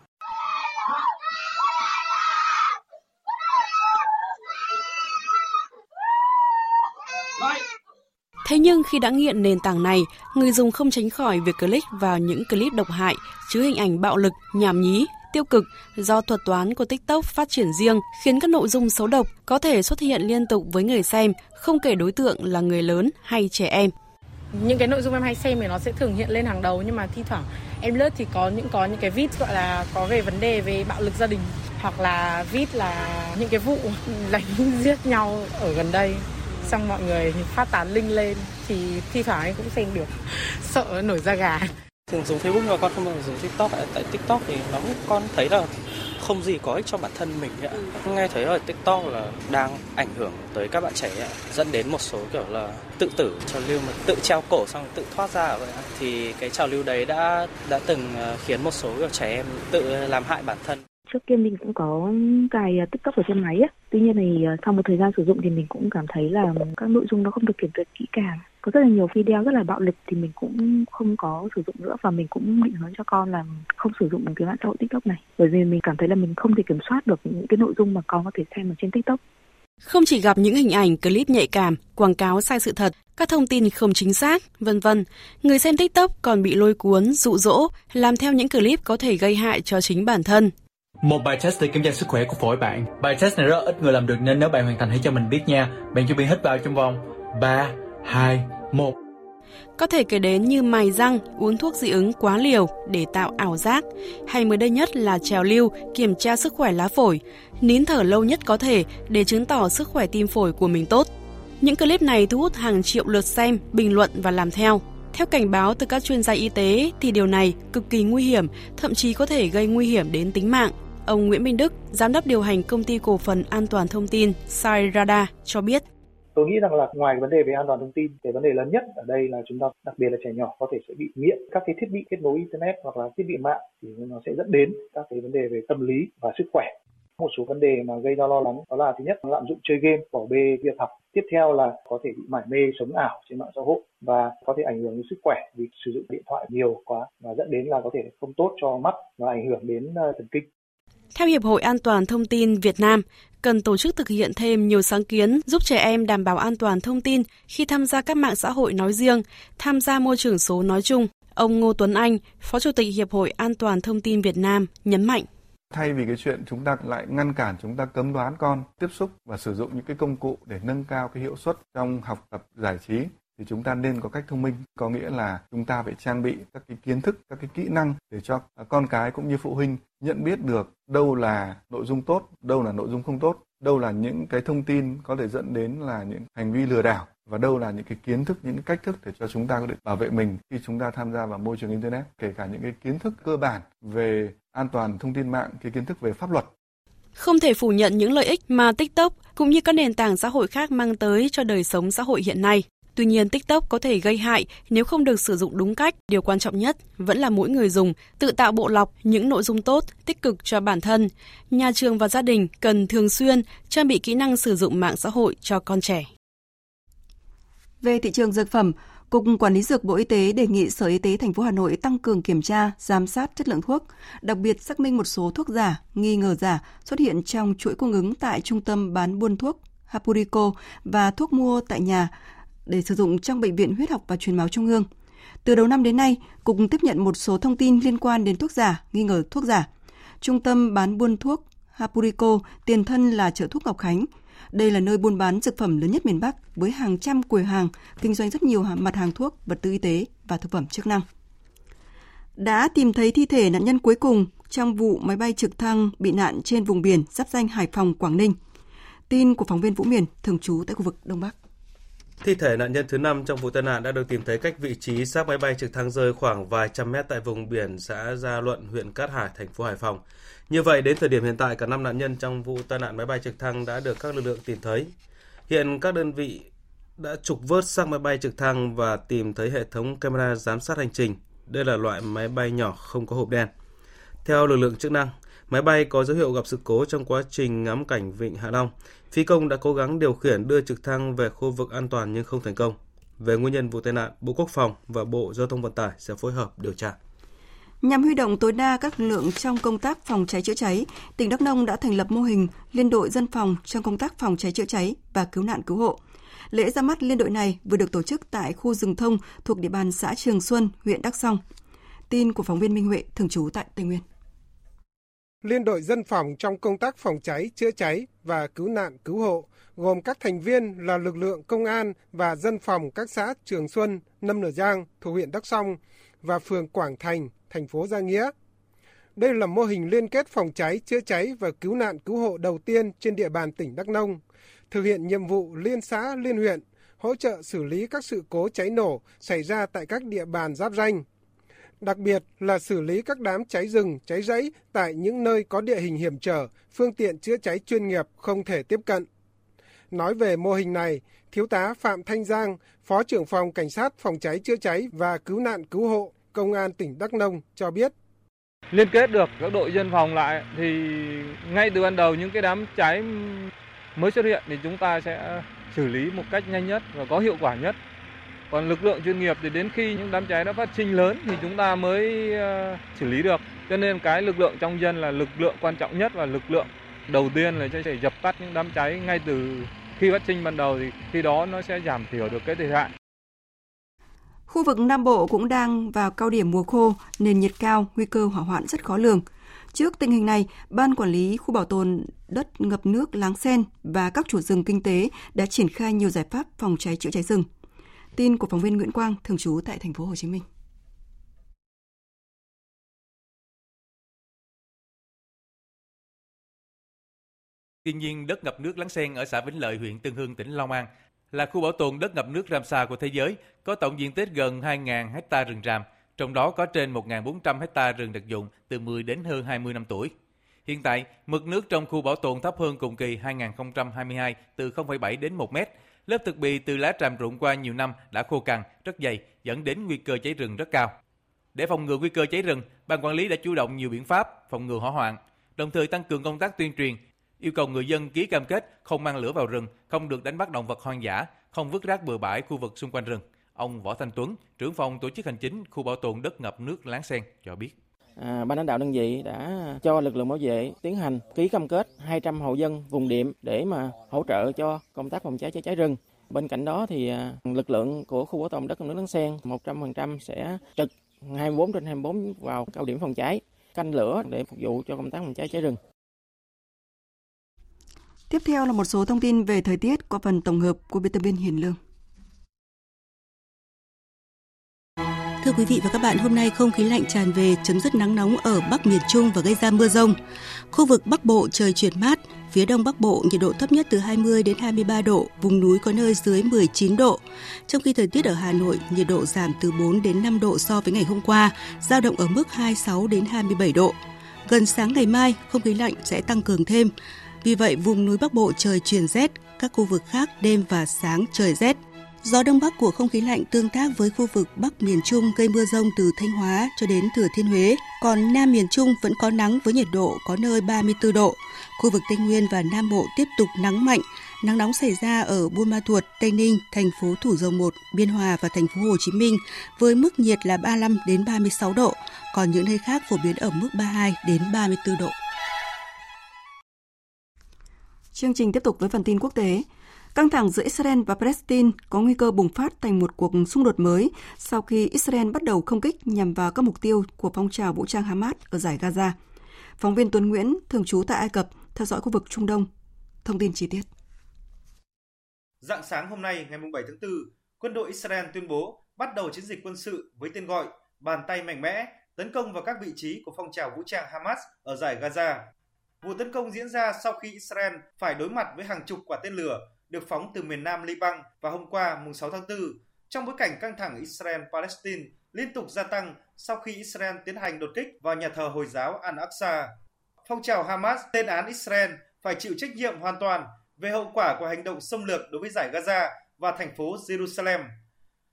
Thế nhưng khi đã nghiện nền tảng này, người dùng không tránh khỏi việc click vào những clip độc hại, chứa hình ảnh bạo lực, nhảm nhí, tiêu cực do thuật toán của TikTok phát triển riêng khiến các nội dung xấu độc có thể xuất hiện liên tục với người xem, không kể đối tượng là người lớn hay trẻ em. Những cái nội dung em hay xem thì nó sẽ thường hiện lên hàng đầu nhưng mà thi thoảng em lướt thì có những có những cái vít gọi là có về vấn đề về bạo lực gia đình hoặc là vít là những cái vụ đánh giết nhau ở gần đây xong mọi người phát tán link lên thì thi thoảng anh cũng xem được. Sợ nổi da gà. Thường dùng Facebook nhưng mà con không bao giờ dùng TikTok tại TikTok thì nó con thấy là không gì có ích cho bản thân mình ạ. Nghe thấy là TikTok là đang ảnh hưởng tới các bạn trẻ ạ, dẫn đến một số kiểu là tự tử trào lưu mà tự treo cổ xong tự thoát ra vậy ạ. Thì cái trào lưu đấy đã đã từng ờ, khiến một số kiểu trẻ em tự làm hại bản thân trước kia mình cũng có cài ờ, tiktok ở trên máy á. Tuy nhiên thì ờ, sau một thời gian sử dụng thì mình cũng cảm thấy là các nội dung nó không được kiểm duyệt kỹ càng. Có rất là nhiều video rất là bạo lực thì mình cũng không có sử dụng nữa và mình cũng định hướng cho con là không sử dụng cái mạng xã hội tiktok này. Bởi vì mình cảm thấy là mình không thể kiểm soát được những cái nội dung mà con có thể xem ở trên tiktok. Không chỉ gặp những hình ảnh clip nhạy cảm, quảng cáo sai sự thật, các thông tin không chính xác, vân vân, người xem TikTok còn bị lôi cuốn, dụ dỗ, làm theo những clip có thể gây hại cho chính bản thân. Một bài test để kiểm tra sức khỏe của phổi bạn. Bài test này rất ít người làm được nên nếu bạn hoàn thành hãy cho mình biết nha. Bạn chuẩn bị hít vào trong vòng 3, 2, 1. Có thể kể đến như mài răng, uống thuốc dị ứng quá liều để tạo ảo giác, hay mới đây nhất là trèo lưu kiểm tra sức khỏe lá phổi, nín thở lâu nhất có thể để chứng tỏ sức khỏe tim phổi của mình tốt. Những clip này thu hút hàng triệu lượt xem, bình luận và làm theo. Theo cảnh báo từ các chuyên gia y tế thì điều này cực kỳ nguy hiểm, thậm chí có thể gây nguy hiểm đến tính mạng. Ông Nguyễn Minh Đức, giám đốc điều hành công ty cổ phần an toàn thông tin Sairada cho biết. Tôi nghĩ rằng là ngoài vấn đề về an toàn thông tin, cái vấn đề lớn nhất ở đây là chúng ta đặc biệt là trẻ nhỏ có thể sẽ bị nghiện các cái thiết bị kết nối internet hoặc là thiết bị mạng thì nó sẽ dẫn đến các cái vấn đề về tâm lý và sức khỏe. Một số vấn đề mà gây ra lo lắng đó là thứ nhất lạm dụng chơi game, bỏ bê việc học. Tiếp theo là có thể bị mải mê sống ảo trên mạng xã hội và có thể ảnh hưởng đến sức khỏe vì sử dụng điện thoại nhiều quá và dẫn đến là có thể không tốt cho mắt và ảnh hưởng đến ờ, thần kinh. Theo Hiệp hội An toàn Thông tin Việt Nam, cần tổ chức thực hiện thêm nhiều sáng kiến giúp trẻ em đảm bảo an toàn thông tin khi tham gia các mạng xã hội nói riêng, tham gia môi trường số nói chung. Ông Ngô Tuấn Anh, Phó Chủ tịch Hiệp hội An toàn Thông tin Việt Nam nhấn mạnh. Thay vì cái chuyện chúng ta lại ngăn cản chúng ta cấm đoán con tiếp xúc và sử dụng những cái công cụ để nâng cao cái hiệu suất trong học tập giải trí thì chúng ta nên có cách thông minh có nghĩa là chúng ta phải trang bị các cái kiến thức, các cái kỹ năng để cho con cái cũng như phụ huynh nhận biết được đâu là nội dung tốt, đâu là nội dung không tốt, đâu là những cái thông tin có thể dẫn đến là những hành vi lừa đảo và đâu là những cái kiến thức, những cái cách thức để cho chúng ta có thể bảo vệ mình khi chúng ta tham gia vào môi trường internet, kể cả những cái kiến thức cơ bản về an toàn thông tin mạng, cái kiến thức về pháp luật không thể phủ nhận những lợi ích mà TikTok cũng như các nền tảng xã hội khác mang tới cho đời sống xã hội hiện nay. Tuy nhiên, TikTok có thể gây hại nếu không được sử dụng đúng cách. Điều quan trọng nhất vẫn là mỗi người dùng tự tạo bộ lọc những nội dung tốt, tích cực cho bản thân. Nhà trường và gia đình cần thường xuyên trang bị kỹ năng sử dụng mạng xã hội cho con trẻ. Về thị trường dược phẩm, Cục Quản lý Dược Bộ Y tế đề nghị Sở Y tế thành phố Hà Nội tăng cường kiểm tra, giám sát chất lượng thuốc, đặc biệt xác minh một số thuốc giả, nghi ngờ giả xuất hiện trong chuỗi cung ứng tại trung tâm bán buôn thuốc Hapurico và thuốc mua tại nhà để sử dụng trong bệnh viện huyết học và truyền máu trung ương. Từ đầu năm đến nay, Cục tiếp nhận một số thông tin liên quan đến thuốc giả, nghi ngờ thuốc giả. Trung tâm bán buôn thuốc Hapurico, tiền thân là chợ thuốc Ngọc Khánh. Đây là nơi buôn bán dược phẩm lớn nhất miền Bắc với hàng trăm quầy hàng, kinh doanh rất nhiều mặt hàng thuốc, vật tư y tế và thực phẩm chức năng. Đã tìm thấy thi thể nạn nhân cuối cùng trong vụ máy bay trực thăng bị nạn trên vùng biển giáp danh Hải Phòng, Quảng Ninh. Tin của phóng viên Vũ Miền, thường trú tại khu vực Đông Bắc. Thi thể nạn nhân thứ năm trong vụ tai nạn đã được tìm thấy cách vị trí xác máy bay trực thăng rơi khoảng vài trăm mét tại vùng biển xã Gia Luận, huyện Cát Hải, thành phố Hải Phòng. Như vậy, đến thời điểm hiện tại, cả năm nạn nhân trong vụ tai nạn máy bay trực thăng đã được các lực lượng tìm thấy. Hiện các đơn vị đã trục vớt xác máy bay trực thăng và tìm thấy hệ thống camera giám sát hành trình. Đây là loại máy bay nhỏ không có hộp đen. Theo lực lượng chức năng, máy bay có dấu hiệu gặp sự cố trong quá trình ngắm cảnh Vịnh Hạ Long. Phi công đã cố gắng điều khiển đưa trực thăng về khu vực an toàn nhưng không thành công. Về nguyên nhân vụ tai nạn, Bộ Quốc phòng và Bộ Giao thông Vận tải sẽ phối hợp điều tra. Nhằm huy động tối đa các lực lượng trong công tác phòng cháy chữa cháy, tỉnh Đắk Nông đã thành lập mô hình liên đội dân phòng trong công tác phòng cháy chữa cháy và cứu nạn cứu hộ. Lễ ra mắt liên đội này vừa được tổ chức tại khu rừng thông thuộc địa bàn xã Trường Xuân, huyện Đắk Song. Tin của phóng viên Minh Huệ thường trú tại Tây Nguyên. Liên đội dân phòng trong công tác phòng cháy, chữa cháy và cứu nạn cứu hộ gồm các thành viên là lực lượng công an và dân phòng các xã Trường Xuân, Nâm Nở Giang thuộc huyện Đắk Song và phường Quảng Thành, thành phố Gia Nghĩa. Đây là mô hình liên kết phòng cháy, chữa cháy và cứu nạn cứu hộ đầu tiên trên địa bàn tỉnh Đắk Nông, thực hiện nhiệm vụ liên xã, liên huyện, hỗ trợ xử lý các sự cố cháy nổ xảy ra tại các địa bàn giáp danh. Đặc biệt là xử lý các đám cháy rừng, cháy rẫy tại những nơi có địa hình hiểm trở, phương tiện chữa cháy chuyên nghiệp không thể tiếp cận. Nói về mô hình này, Thiếu tá Phạm Thanh Giang, Phó trưởng phòng Cảnh sát phòng cháy chữa cháy và cứu nạn cứu hộ, Công an tỉnh Đắk Nông cho biết. Liên kết được các đội dân phòng lại thì ngay từ ban đầu những cái đám cháy mới xuất hiện thì chúng ta sẽ xử lý một cách nhanh nhất và có hiệu quả nhất. Còn lực lượng chuyên nghiệp thì đến khi những đám cháy đã phát sinh lớn thì chúng ta mới uh, xử lý được. Cho nên cái lực lượng trong dân là lực lượng quan trọng nhất và lực lượng đầu tiên là sẽ dập tắt những đám cháy ngay từ khi phát sinh ban đầu thì khi đó nó sẽ giảm thiểu được cái thiệt hại. Khu vực Nam Bộ cũng đang vào cao điểm mùa khô, nền nhiệt cao, nguy cơ hỏa hoạn rất khó lường. Trước tình hình này, Ban Quản lý Khu Bảo tồn Đất Ngập Nước Láng Sen và các chủ rừng kinh tế đã triển khai nhiều giải pháp phòng cháy chữa cháy rừng. Tin của phóng viên Nguyễn Quang, thường trú tại thành phố Hồ Chí Minh. Thiên nhiên đất ngập nước lắng Sen ở xã Vĩnh Lợi, huyện Tân Hưng, tỉnh Long An là khu bảo tồn đất ngập nước Ramsar của thế giới, có tổng diện tích gần 2.000 hecta rừng ràm, trong đó có trên 1.400 hecta rừng đặc dụng từ 10 đến hơn 20 năm tuổi. Hiện tại, mực nước trong khu bảo tồn thấp hơn cùng kỳ 2022 từ 0,7 đến 1 mét. Lớp thực bì từ lá tràm rụng qua nhiều năm đã khô cằn, rất dày, dẫn đến nguy cơ cháy rừng rất cao. Để phòng ngừa nguy cơ cháy rừng, ban quản lý đã chủ động nhiều biện pháp phòng ngừa hỏa hoạn, đồng thời tăng cường công tác tuyên truyền, yêu cầu người dân ký cam kết không mang lửa vào rừng, không được đánh bắt động vật hoang dã, không vứt rác bừa bãi khu vực xung quanh rừng. Ông Võ Thanh Tuấn, trưởng phòng tổ chức hành chính khu bảo tồn đất ngập nước Láng Sen cho biết. À, ban lãnh đạo đơn vị đã cho lực lượng bảo vệ tiến hành ký cam kết 200 hộ dân vùng điểm để mà hỗ trợ cho công tác phòng cháy chữa cháy rừng. Bên cạnh đó thì à, lực lượng của khu bảo tồn đất ngập nước Láng Sen 100% sẽ trực 24 trên 24 vào cao điểm phòng cháy, canh lửa để phục vụ cho công tác phòng cháy cháy rừng. Tiếp theo là một số thông tin về thời tiết qua phần tổng hợp của biên tập viên Hiền Lương. Thưa quý vị và các bạn, hôm nay không khí lạnh tràn về chấm dứt nắng nóng ở Bắc miền Trung và gây ra mưa rông. Khu vực Bắc Bộ trời chuyển mát, phía Đông Bắc Bộ nhiệt độ thấp nhất từ 20 đến 23 độ, vùng núi có nơi dưới 19 độ. Trong khi thời tiết ở Hà Nội nhiệt độ giảm từ 4 đến 5 độ so với ngày hôm qua, dao động ở mức 26 đến 27 độ. Gần sáng ngày mai, không khí lạnh sẽ tăng cường thêm. Vì vậy, vùng núi Bắc Bộ trời chuyển rét, các khu vực khác đêm và sáng trời rét. Gió đông bắc của không khí lạnh tương tác với khu vực Bắc miền Trung gây mưa rông từ Thanh Hóa cho đến Thừa Thiên Huế, còn Nam miền Trung vẫn có nắng với nhiệt độ có nơi 34 độ. Khu vực Tây Nguyên và Nam Bộ tiếp tục nắng mạnh, nắng nóng xảy ra ở Buôn Ma Thuột, Tây Ninh, thành phố Thủ Dầu Một, Biên Hòa và thành phố Hồ Chí Minh với mức nhiệt là 35 đến 36 độ, còn những nơi khác phổ biến ở mức 32 đến 34 độ. Chương trình tiếp tục với phần tin quốc tế. Căng thẳng giữa Israel và Palestine có nguy cơ bùng phát thành một cuộc xung đột mới sau khi Israel bắt đầu không kích nhằm vào các mục tiêu của phong trào vũ trang Hamas ở giải Gaza. Phóng viên Tuấn Nguyễn, thường trú tại Ai Cập, theo dõi khu vực Trung Đông. Thông tin chi tiết. Dạng sáng hôm nay, ngày 7 tháng 4, quân đội Israel tuyên bố bắt đầu chiến dịch quân sự với tên gọi Bàn tay mạnh mẽ tấn công vào các vị trí của phong trào vũ trang Hamas ở giải Gaza. Vụ tấn công diễn ra sau khi Israel phải đối mặt với hàng chục quả tên lửa được phóng từ miền nam Liban vào hôm qua mùng 6 tháng 4 trong bối cảnh căng thẳng Israel-Palestine liên tục gia tăng sau khi Israel tiến hành đột kích vào nhà thờ Hồi giáo Al-Aqsa. Phong trào Hamas lên án Israel phải chịu trách nhiệm hoàn toàn về hậu quả của hành động xâm lược đối với giải Gaza và thành phố Jerusalem.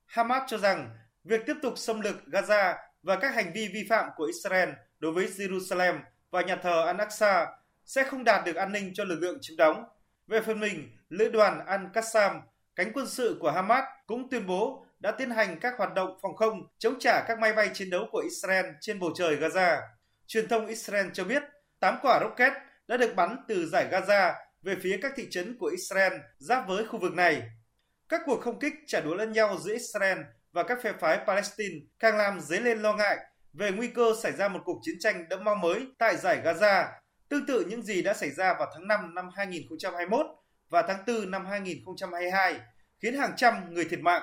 Hamas cho rằng việc tiếp tục xâm lược Gaza và các hành vi vi phạm của Israel đối với Jerusalem và nhà thờ Al-Aqsa sẽ không đạt được an ninh cho lực lượng chiếm đóng. Về phần mình, lữ đoàn Al-Qassam, cánh quân sự của Hamas cũng tuyên bố đã tiến hành các hoạt động phòng không chống trả các máy bay chiến đấu của Israel trên bầu trời Gaza. Truyền thông Israel cho biết 8 quả rocket đã được bắn từ giải Gaza về phía các thị trấn của Israel giáp với khu vực này. Các cuộc không kích trả đũa lẫn nhau giữa Israel và các phe phái Palestine càng làm dấy lên lo ngại về nguy cơ xảy ra một cuộc chiến tranh đẫm máu mới tại giải Gaza, tương tự những gì đã xảy ra vào tháng 5 năm 2021 và tháng 4 năm 2022, khiến hàng trăm người thiệt mạng.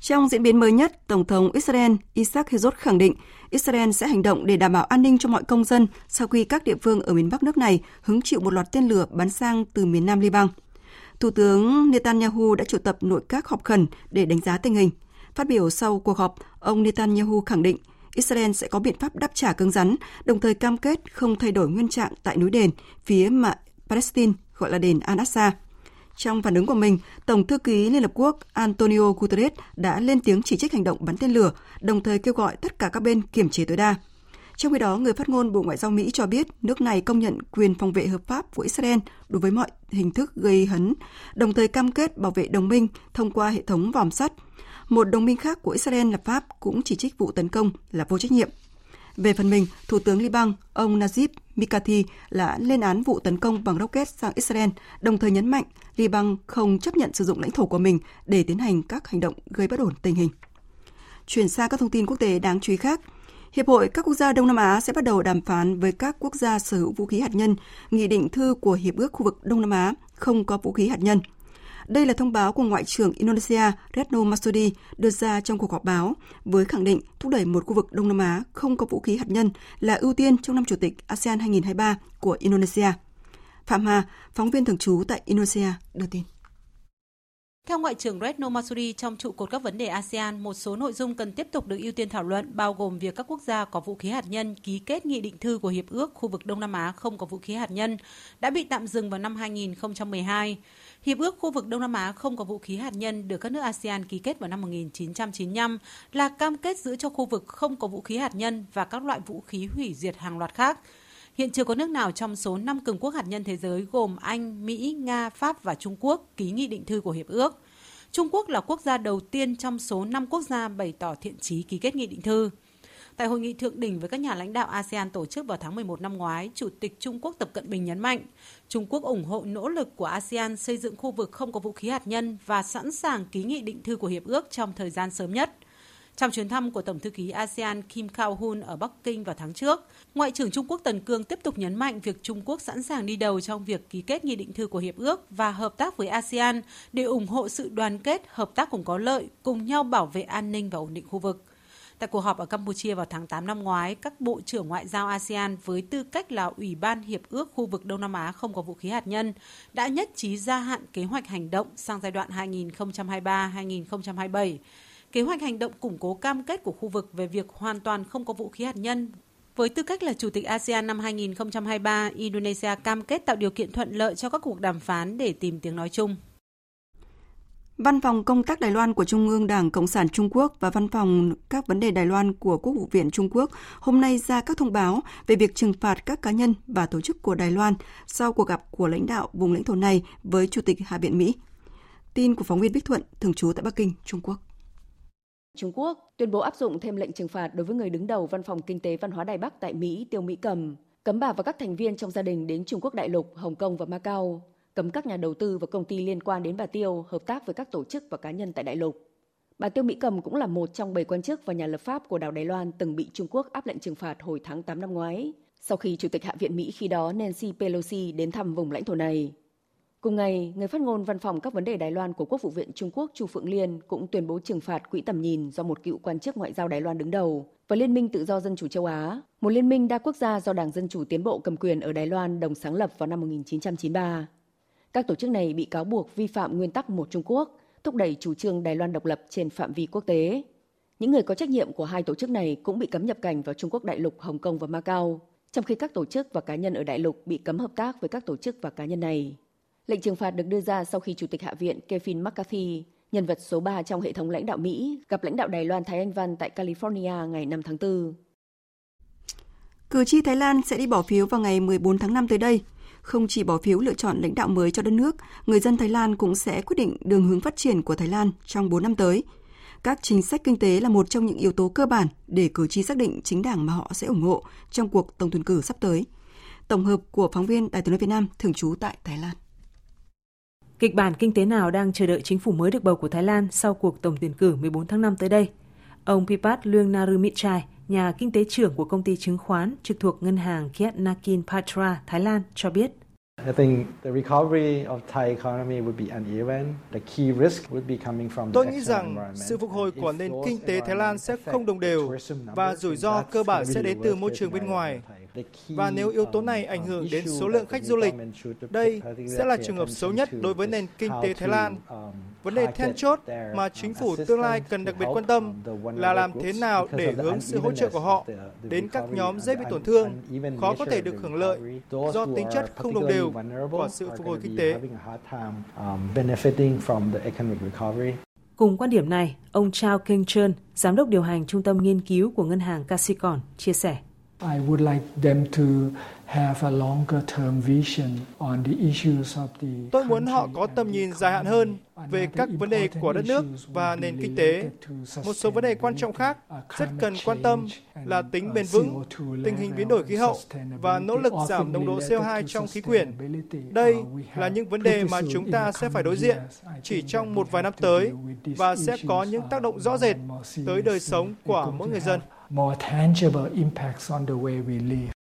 Trong diễn biến mới nhất, Tổng thống Israel Isaac Herzog khẳng định Israel sẽ hành động để đảm bảo an ninh cho mọi công dân sau khi các địa phương ở miền Bắc nước này hứng chịu một loạt tên lửa bắn sang từ miền Nam Liban. Thủ tướng Netanyahu đã triệu tập nội các họp khẩn để đánh giá tình hình. Phát biểu sau cuộc họp, ông Netanyahu khẳng định Israel sẽ có biện pháp đáp trả cứng rắn, đồng thời cam kết không thay đổi nguyên trạng tại núi đền phía mà Palestine gọi là đền Al-Aqsa. Trong phản ứng của mình, Tổng thư ký Liên Hợp Quốc Antonio Guterres đã lên tiếng chỉ trích hành động bắn tên lửa, đồng thời kêu gọi tất cả các bên kiểm chế tối đa. Trong khi đó, người phát ngôn Bộ Ngoại giao Mỹ cho biết nước này công nhận quyền phòng vệ hợp pháp của Israel đối với mọi hình thức gây hấn, đồng thời cam kết bảo vệ đồng minh thông qua hệ thống vòm sắt. Một đồng minh khác của Israel là Pháp cũng chỉ trích vụ tấn công là vô trách nhiệm. Về phần mình, Thủ tướng Liban, ông Najib Mikati đã lên án vụ tấn công bằng rocket sang Israel, đồng thời nhấn mạnh Liban không chấp nhận sử dụng lãnh thổ của mình để tiến hành các hành động gây bất ổn tình hình. Chuyển sang các thông tin quốc tế đáng chú ý khác, Hiệp hội các quốc gia Đông Nam Á sẽ bắt đầu đàm phán với các quốc gia sở hữu vũ khí hạt nhân, nghị định thư của Hiệp ước khu vực Đông Nam Á không có vũ khí hạt nhân. Đây là thông báo của Ngoại trưởng Indonesia Retno Marsudi đưa ra trong cuộc họp báo với khẳng định thúc đẩy một khu vực Đông Nam Á không có vũ khí hạt nhân là ưu tiên trong năm chủ tịch ASEAN 2023 của Indonesia. Phạm Hà, phóng viên thường trú tại Indonesia, đưa tin. Theo Ngoại trưởng Retno Marsudi, trong trụ cột các vấn đề ASEAN, một số nội dung cần tiếp tục được ưu tiên thảo luận, bao gồm việc các quốc gia có vũ khí hạt nhân ký kết nghị định thư của Hiệp ước khu vực Đông Nam Á không có vũ khí hạt nhân, đã bị tạm dừng vào năm 2012. Hiệp ước khu vực Đông Nam Á không có vũ khí hạt nhân được các nước ASEAN ký kết vào năm 1995 là cam kết giữ cho khu vực không có vũ khí hạt nhân và các loại vũ khí hủy diệt hàng loạt khác. Hiện chưa có nước nào trong số 5 cường quốc hạt nhân thế giới gồm Anh, Mỹ, Nga, Pháp và Trung Quốc ký nghị định thư của hiệp ước. Trung Quốc là quốc gia đầu tiên trong số 5 quốc gia bày tỏ thiện chí ký kết nghị định thư. Tại hội nghị thượng đỉnh với các nhà lãnh đạo ASEAN tổ chức vào tháng 11 năm ngoái, Chủ tịch Trung Quốc Tập Cận Bình nhấn mạnh, Trung Quốc ủng hộ nỗ lực của ASEAN xây dựng khu vực không có vũ khí hạt nhân và sẵn sàng ký nghị định thư của hiệp ước trong thời gian sớm nhất. Trong chuyến thăm của Tổng thư ký ASEAN Kim Kao-hun ở Bắc Kinh vào tháng trước, Ngoại trưởng Trung Quốc Tần Cương tiếp tục nhấn mạnh việc Trung Quốc sẵn sàng đi đầu trong việc ký kết nghị định thư của Hiệp ước và hợp tác với ASEAN để ủng hộ sự đoàn kết, hợp tác cùng có lợi, cùng nhau bảo vệ an ninh và ổn định khu vực. Tại cuộc họp ở Campuchia vào tháng 8 năm ngoái, các bộ trưởng ngoại giao ASEAN với tư cách là Ủy ban Hiệp ước khu vực Đông Nam Á không có vũ khí hạt nhân đã nhất trí gia hạn kế hoạch hành động sang giai đoạn 2023-2027 kế hoạch hành động củng cố cam kết của khu vực về việc hoàn toàn không có vũ khí hạt nhân. Với tư cách là Chủ tịch ASEAN năm 2023, Indonesia cam kết tạo điều kiện thuận lợi cho các cuộc đàm phán để tìm tiếng nói chung. Văn phòng công tác Đài Loan của Trung ương Đảng Cộng sản Trung Quốc và Văn phòng các vấn đề Đài Loan của Quốc vụ viện Trung Quốc hôm nay ra các thông báo về việc trừng phạt các cá nhân và tổ chức của Đài Loan sau cuộc gặp của lãnh đạo vùng lãnh thổ này với Chủ tịch Hạ viện Mỹ. Tin của phóng viên Bích Thuận, thường trú tại Bắc Kinh, Trung Quốc. Trung Quốc tuyên bố áp dụng thêm lệnh trừng phạt đối với người đứng đầu Văn phòng Kinh tế Văn hóa Đài Bắc tại Mỹ Tiêu Mỹ Cầm, cấm bà và các thành viên trong gia đình đến Trung Quốc đại lục, Hồng Kông và Macau cấm các nhà đầu tư và công ty liên quan đến bà Tiêu hợp tác với các tổ chức và cá nhân tại đại lục. Bà Tiêu Mỹ Cầm cũng là một trong bảy quan chức và nhà lập pháp của đảo Đài Loan từng bị Trung Quốc áp lệnh trừng phạt hồi tháng 8 năm ngoái, sau khi Chủ tịch Hạ viện Mỹ khi đó Nancy Pelosi đến thăm vùng lãnh thổ này. Cùng ngày, người phát ngôn văn phòng các vấn đề Đài Loan của Quốc vụ viện Trung Quốc Chu Phượng Liên cũng tuyên bố trừng phạt quỹ tầm nhìn do một cựu quan chức ngoại giao Đài Loan đứng đầu và Liên minh Tự do Dân chủ châu Á, một liên minh đa quốc gia do Đảng Dân chủ Tiến bộ cầm quyền ở Đài Loan đồng sáng lập vào năm 1993. Các tổ chức này bị cáo buộc vi phạm nguyên tắc một Trung Quốc, thúc đẩy chủ trương Đài Loan độc lập trên phạm vi quốc tế. Những người có trách nhiệm của hai tổ chức này cũng bị cấm nhập cảnh vào Trung Quốc đại lục, Hồng Kông và Macau, trong khi các tổ chức và cá nhân ở đại lục bị cấm hợp tác với các tổ chức và cá nhân này. Lệnh trừng phạt được đưa ra sau khi Chủ tịch Hạ viện Kevin McCarthy, nhân vật số 3 trong hệ thống lãnh đạo Mỹ, gặp lãnh đạo Đài Loan Thái Anh Văn tại California ngày 5 tháng 4. Cử tri Thái Lan sẽ đi bỏ phiếu vào ngày 14 tháng 5 tới đây. Không chỉ bỏ phiếu lựa chọn lãnh đạo mới cho đất nước, người dân Thái Lan cũng sẽ quyết định đường hướng phát triển của Thái Lan trong 4 năm tới. Các chính sách kinh tế là một trong những yếu tố cơ bản để cử tri xác định chính đảng mà họ sẽ ủng hộ trong cuộc tổng tuyển cử sắp tới. Tổng hợp của phóng viên Đài tiếng nói Việt Nam thường trú tại Thái Lan. Kịch bản kinh tế nào đang chờ đợi chính phủ mới được bầu của Thái Lan sau cuộc tổng tuyển cử 14 tháng 5 tới đây? Ông Pipat Luengnarumichai, nhà kinh tế trưởng của công ty chứng khoán trực thuộc ngân hàng Kiat Nakin Patra, Thái Lan cho biết – I think the recovery of Thai economy would be uneven. The key risk would be coming from Tôi nghĩ rằng sự phục hồi của nền kinh tế Thái Lan sẽ không đồng đều và rủi ro cơ bản sẽ đến từ môi trường bên ngoài. Và nếu yếu tố này ảnh hưởng đến số lượng khách du lịch, đây sẽ là trường hợp xấu nhất đối với nền kinh tế Thái Lan. Vấn đề then chốt mà chính phủ tương lai cần đặc biệt quan tâm là làm thế nào để hướng sự hỗ trợ của họ đến các nhóm dễ bị tổn thương, khó có thể được hưởng lợi do tính chất không đồng đều của sự phục hồi kinh tế. Cùng quan điểm này, ông Chao Keng Chun, giám đốc điều hành trung tâm nghiên cứu của ngân hàng Casicon, chia sẻ. I would like them to have a longer term vision on the issues of the Tôi muốn họ có tầm nhìn dài hạn hơn về các vấn đề của đất nước và nền kinh tế. Một số vấn đề quan trọng khác rất cần quan tâm là tính bền vững, tình hình biến đổi khí hậu và nỗ lực giảm nồng độ CO2 trong khí quyển. Đây là những vấn đề mà chúng ta sẽ phải đối diện chỉ trong một vài năm tới và sẽ có những tác động rõ rệt tới đời sống của mỗi người dân more tangible impacts on the way we live.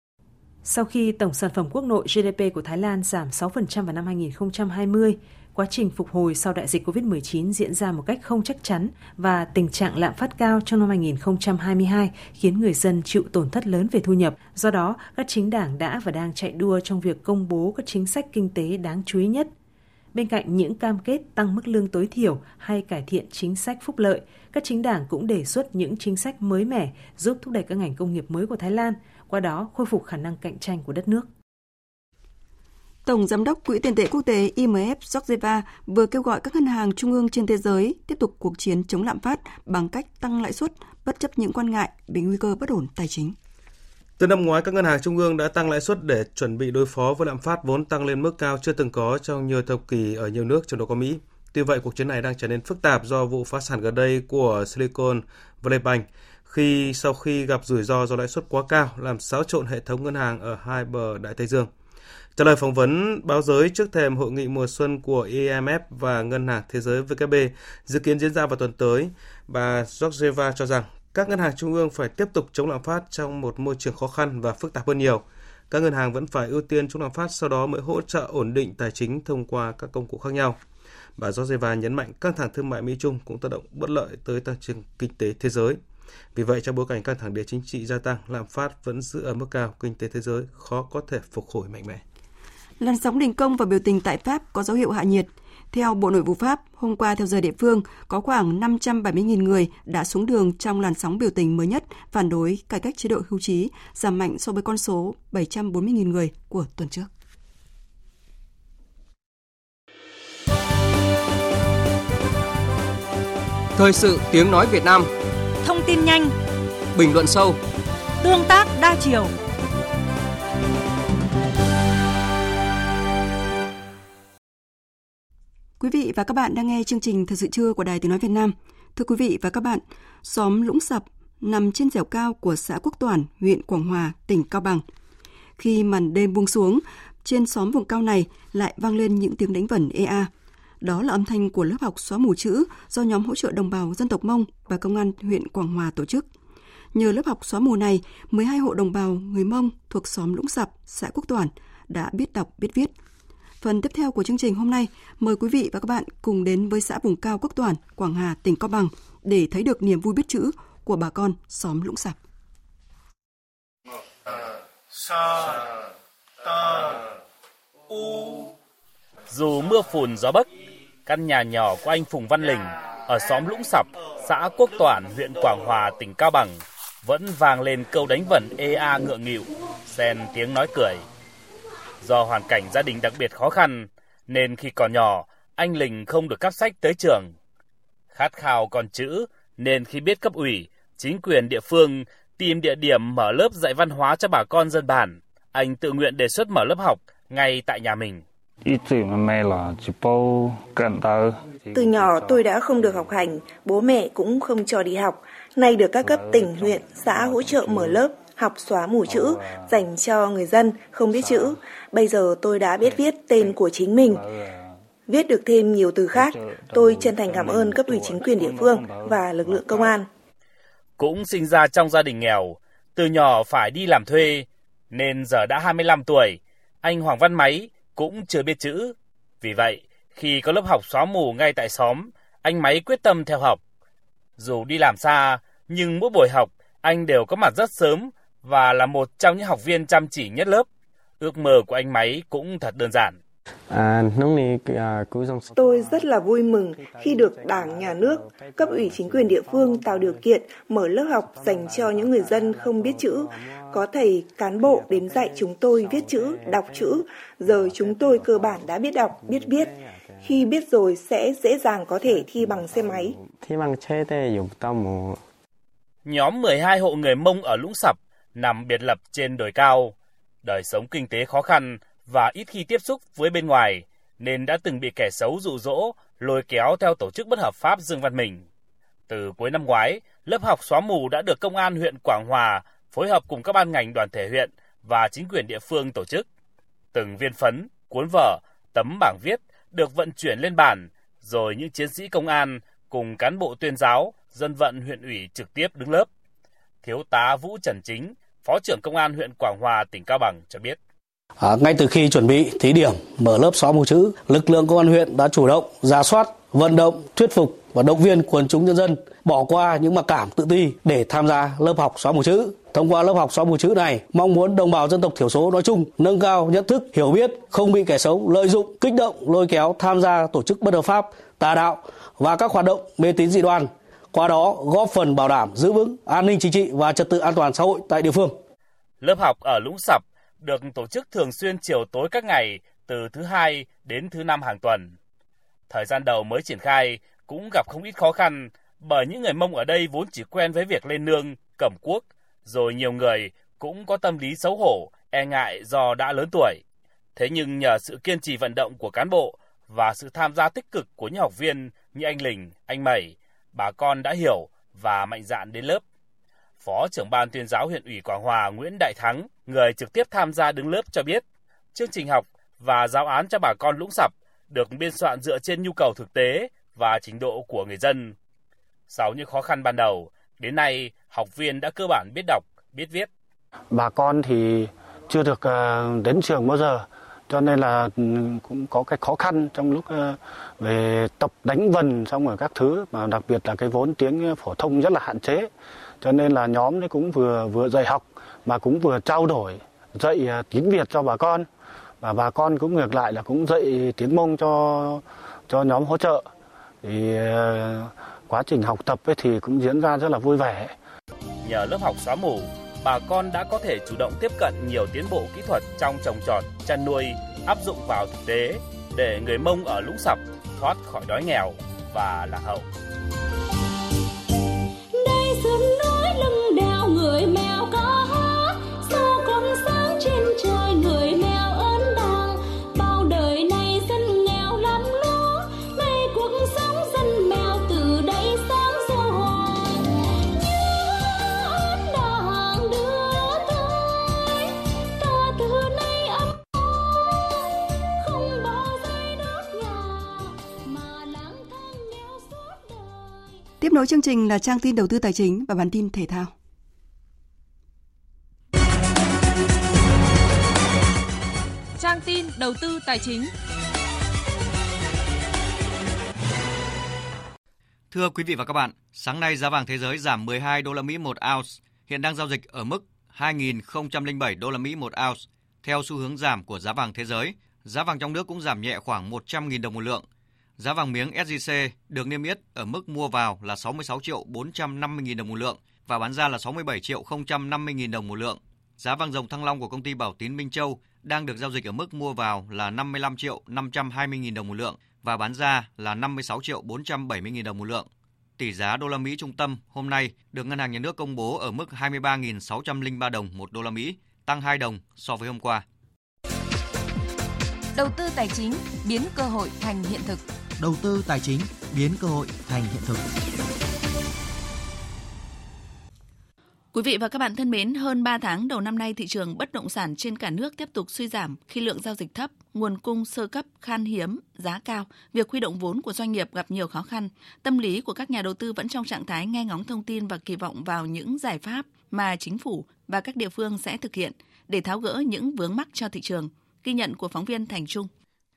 Sau khi tổng sản phẩm quốc nội GDP của Thái Lan giảm 6% vào năm 2020, quá trình phục hồi sau đại dịch COVID-19 diễn ra một cách không chắc chắn và tình trạng lạm phát cao trong năm 2022 khiến người dân chịu tổn thất lớn về thu nhập. Do đó, các chính đảng đã và đang chạy đua trong việc công bố các chính sách kinh tế đáng chú ý nhất – Bên cạnh những cam kết tăng mức lương tối thiểu hay cải thiện chính sách phúc lợi, các chính đảng cũng đề xuất những chính sách mới mẻ giúp thúc đẩy các ngành công nghiệp mới của Thái Lan, qua đó khôi phục khả năng cạnh tranh của đất nước. Tổng Giám đốc Quỹ tiền tệ quốc tế IMF Georgieva vừa kêu gọi các ngân hàng trung ương trên thế giới tiếp tục cuộc chiến chống lạm phát bằng cách tăng lãi suất bất chấp những quan ngại về nguy cơ bất ổn tài chính. Từ năm ngoái, các ngân hàng trung ương đã tăng lãi suất để chuẩn bị đối phó với lạm phát vốn tăng lên mức cao chưa từng có trong nhiều thập kỷ ở nhiều nước, trong đó có Mỹ. Tuy vậy, cuộc chiến này đang trở nên phức tạp do vụ phá sản gần đây của Silicon Valley Bank khi sau khi gặp rủi ro do lãi suất quá cao làm xáo trộn hệ thống ngân hàng ở hai bờ Đại Tây Dương. Trả lời phỏng vấn báo giới trước thềm hội nghị mùa xuân của IMF và Ngân hàng Thế giới VKB dự kiến diễn ra vào tuần tới, bà Georgieva cho rằng các ngân hàng trung ương phải tiếp tục chống lạm phát trong một môi trường khó khăn và phức tạp hơn nhiều. Các ngân hàng vẫn phải ưu tiên chống lạm phát sau đó mới hỗ trợ ổn định tài chính thông qua các công cụ khác nhau. Bà Georgieva nhấn mạnh căng thẳng thương mại Mỹ-Trung cũng tác động bất lợi tới tăng trưởng kinh tế thế giới. Vì vậy, trong bối cảnh căng thẳng địa chính trị gia tăng, lạm phát vẫn giữ ở mức cao, kinh tế thế giới khó có thể phục hồi mạnh mẽ. Làn sóng đình công và biểu tình tại Pháp có dấu hiệu hạ nhiệt. Theo Bộ Nội vụ Pháp, hôm qua theo giờ địa phương, có khoảng 570.000 người đã xuống đường trong làn sóng biểu tình mới nhất phản đối cải cách chế độ hưu trí, giảm mạnh so với con số 740.000 người của tuần trước. Thời sự tiếng nói Việt Nam tin nhanh Bình luận sâu Tương tác đa chiều Quý vị và các bạn đang nghe chương trình Thời sự trưa của Đài Tiếng Nói Việt Nam. Thưa quý vị và các bạn, xóm Lũng Sập nằm trên dẻo cao của xã Quốc Toản, huyện Quảng Hòa, tỉnh Cao Bằng. Khi màn đêm buông xuống, trên xóm vùng cao này lại vang lên những tiếng đánh vần EA. Đó là âm thanh của lớp học xóa mù chữ do nhóm hỗ trợ đồng bào dân tộc Mông và Công an huyện Quảng Hòa tổ chức. Nhờ lớp học xóa mù này, 12 hộ đồng bào người Mông thuộc xóm Lũng Sập, xã Quốc Toản đã biết đọc, biết viết. Phần tiếp theo của chương trình hôm nay, mời quý vị và các bạn cùng đến với xã vùng cao Quốc Toản, Quảng Hà, tỉnh Cao Bằng để thấy được niềm vui biết chữ của bà con xóm Lũng Sập. Dù mưa phùn gió bấc, căn nhà nhỏ của anh Phùng Văn Lình ở xóm Lũng Sập, xã Quốc Toản, huyện Quảng Hòa, tỉnh Cao Bằng vẫn vang lên câu đánh vần ea ngượng nghịu, xen tiếng nói cười. Do hoàn cảnh gia đình đặc biệt khó khăn, nên khi còn nhỏ, anh Lình không được cắp sách tới trường. Khát khao còn chữ, nên khi biết cấp ủy, chính quyền địa phương tìm địa điểm mở lớp dạy văn hóa cho bà con dân bản, anh tự nguyện đề xuất mở lớp học ngay tại nhà mình. Từ nhỏ tôi đã không được học hành, bố mẹ cũng không cho đi học. Nay được các cấp tỉnh, huyện, xã hỗ trợ mở lớp, học xóa mù chữ, dành cho người dân không biết chữ. Bây giờ tôi đã biết viết tên của chính mình. Viết được thêm nhiều từ khác, tôi chân thành cảm ơn cấp ủy chính quyền địa phương và lực lượng công an. Cũng sinh ra trong gia đình nghèo, từ nhỏ phải đi làm thuê, nên giờ đã 25 tuổi, anh Hoàng Văn Máy cũng chưa biết chữ. Vì vậy, khi có lớp học xóa mù ngay tại xóm, anh Máy quyết tâm theo học. Dù đi làm xa, nhưng mỗi buổi học, anh đều có mặt rất sớm và là một trong những học viên chăm chỉ nhất lớp. Ước mơ của anh Máy cũng thật đơn giản. Tôi rất là vui mừng khi được Đảng, Nhà nước, cấp ủy chính quyền địa phương tạo điều kiện mở lớp học dành cho những người dân không biết chữ. Có thầy cán bộ đến dạy chúng tôi viết chữ, đọc chữ. Giờ chúng tôi cơ bản đã biết đọc, biết viết. Khi biết rồi sẽ dễ dàng có thể thi bằng xe máy. Nhóm 12 hộ người Mông ở Lũng Sập nằm biệt lập trên đồi cao. Đời sống kinh tế khó khăn và ít khi tiếp xúc với bên ngoài, nên đã từng bị kẻ xấu dụ dỗ, lôi kéo theo tổ chức bất hợp pháp Dương Văn Mình. Từ cuối năm ngoái, lớp học xóa mù đã được Công an huyện Quảng Hòa phối hợp cùng các ban ngành đoàn thể huyện và chính quyền địa phương tổ chức. Từng viên phấn, cuốn vở, tấm bảng viết được vận chuyển lên bản, rồi những chiến sĩ công an cùng cán bộ tuyên giáo, dân vận huyện ủy trực tiếp đứng lớp. Thiếu tá Vũ Trần Chính, Phó trưởng Công an huyện Quảng Hòa, tỉnh Cao Bằng cho biết. À, ngay từ khi chuẩn bị thí điểm mở lớp xóa mù chữ, lực lượng công an huyện đã chủ động ra soát, vận động, thuyết phục và động viên quần chúng nhân dân bỏ qua những mặc cảm tự ti để tham gia lớp học xóa mù chữ. Thông qua lớp học xóa mù chữ này, mong muốn đồng bào dân tộc thiểu số nói chung nâng cao nhận thức, hiểu biết, không bị kẻ xấu lợi dụng, kích động, lôi kéo tham gia tổ chức bất hợp pháp, tà đạo và các hoạt động mê tín dị đoan. Qua đó góp phần bảo đảm giữ vững an ninh chính trị và trật tự an toàn xã hội tại địa phương. Lớp học ở Lũng Sập được tổ chức thường xuyên chiều tối các ngày từ thứ hai đến thứ năm hàng tuần. Thời gian đầu mới triển khai cũng gặp không ít khó khăn bởi những người Mông ở đây vốn chỉ quen với việc lên nương, cẩm cuốc, rồi nhiều người cũng có tâm lý xấu hổ, e ngại do đã lớn tuổi. Thế nhưng nhờ sự kiên trì vận động của cán bộ và sự tham gia tích cực của những học viên như anh Lình, anh Mẩy, bà con đã hiểu và mạnh dạn đến lớp. Phó trưởng ban tuyên giáo huyện ủy Quảng Hòa Nguyễn Đại Thắng, người trực tiếp tham gia đứng lớp cho biết, chương trình học và giáo án cho bà con Lũng Sập được biên soạn dựa trên nhu cầu thực tế và trình độ của người dân. Sau những khó khăn ban đầu, đến nay học viên đã cơ bản biết đọc, biết viết. Bà con thì chưa được ờ, đến trường bao giờ, cho nên là ừ, cũng có cái khó khăn trong lúc ờ, về tập đánh vần xong rồi các thứ mà đặc biệt là cái vốn tiếng phổ thông rất là hạn chế cho nên là nhóm đấy cũng vừa vừa dạy học mà cũng vừa trao đổi dạy tiếng Việt cho bà con và bà con cũng ngược lại là cũng dạy tiếng Mông cho cho nhóm hỗ trợ thì quá trình học tập ấy thì cũng diễn ra rất là vui vẻ. Nhờ lớp học xóa mù, bà con đã có thể chủ động tiếp cận nhiều tiến bộ kỹ thuật trong trồng trọt, chăn nuôi, áp dụng vào thực tế để người Mông ở Lũng Sập thoát khỏi đói nghèo và lạc hậu. Đây lưng đèo người mèo có nối chương trình là trang tin đầu tư tài chính và bản tin thể thao. Trang tin đầu tư tài chính. Thưa quý vị và các bạn, sáng nay giá vàng thế giới giảm 12 đô la Mỹ một ounce, hiện đang giao dịch ở mức 2.007 đô la Mỹ một ounce. Theo xu hướng giảm của giá vàng thế giới, giá vàng trong nước cũng giảm nhẹ khoảng 100.000 đồng một lượng. Giá vàng miếng SJC được niêm yết ở mức mua vào là 66 triệu 450 000 đồng một lượng và bán ra là 67 triệu 050 000 đồng một lượng. Giá vàng dòng thăng long của công ty Bảo Tín Minh Châu đang được giao dịch ở mức mua vào là 55 triệu 520 000 đồng một lượng và bán ra là 56 triệu 470 000 đồng một lượng. Tỷ giá đô la Mỹ trung tâm hôm nay được Ngân hàng Nhà nước công bố ở mức 23.603 đồng một đô la Mỹ, tăng 2 đồng so với hôm qua. Đầu tư tài chính biến cơ hội thành hiện thực. Đầu tư tài chính biến cơ hội thành hiện thực. Quý vị và các bạn thân mến, hơn 3 tháng đầu năm nay thị trường bất động sản trên cả nước tiếp tục suy giảm khi lượng giao dịch thấp, nguồn cung sơ cấp khan hiếm, giá cao, việc huy động vốn của doanh nghiệp gặp nhiều khó khăn. Tâm lý của các nhà đầu tư vẫn trong trạng thái nghe ngóng thông tin và kỳ vọng vào những giải pháp mà chính phủ và các địa phương sẽ thực hiện để tháo gỡ những vướng mắc cho thị trường. Ghi nhận của phóng viên Thành Trung.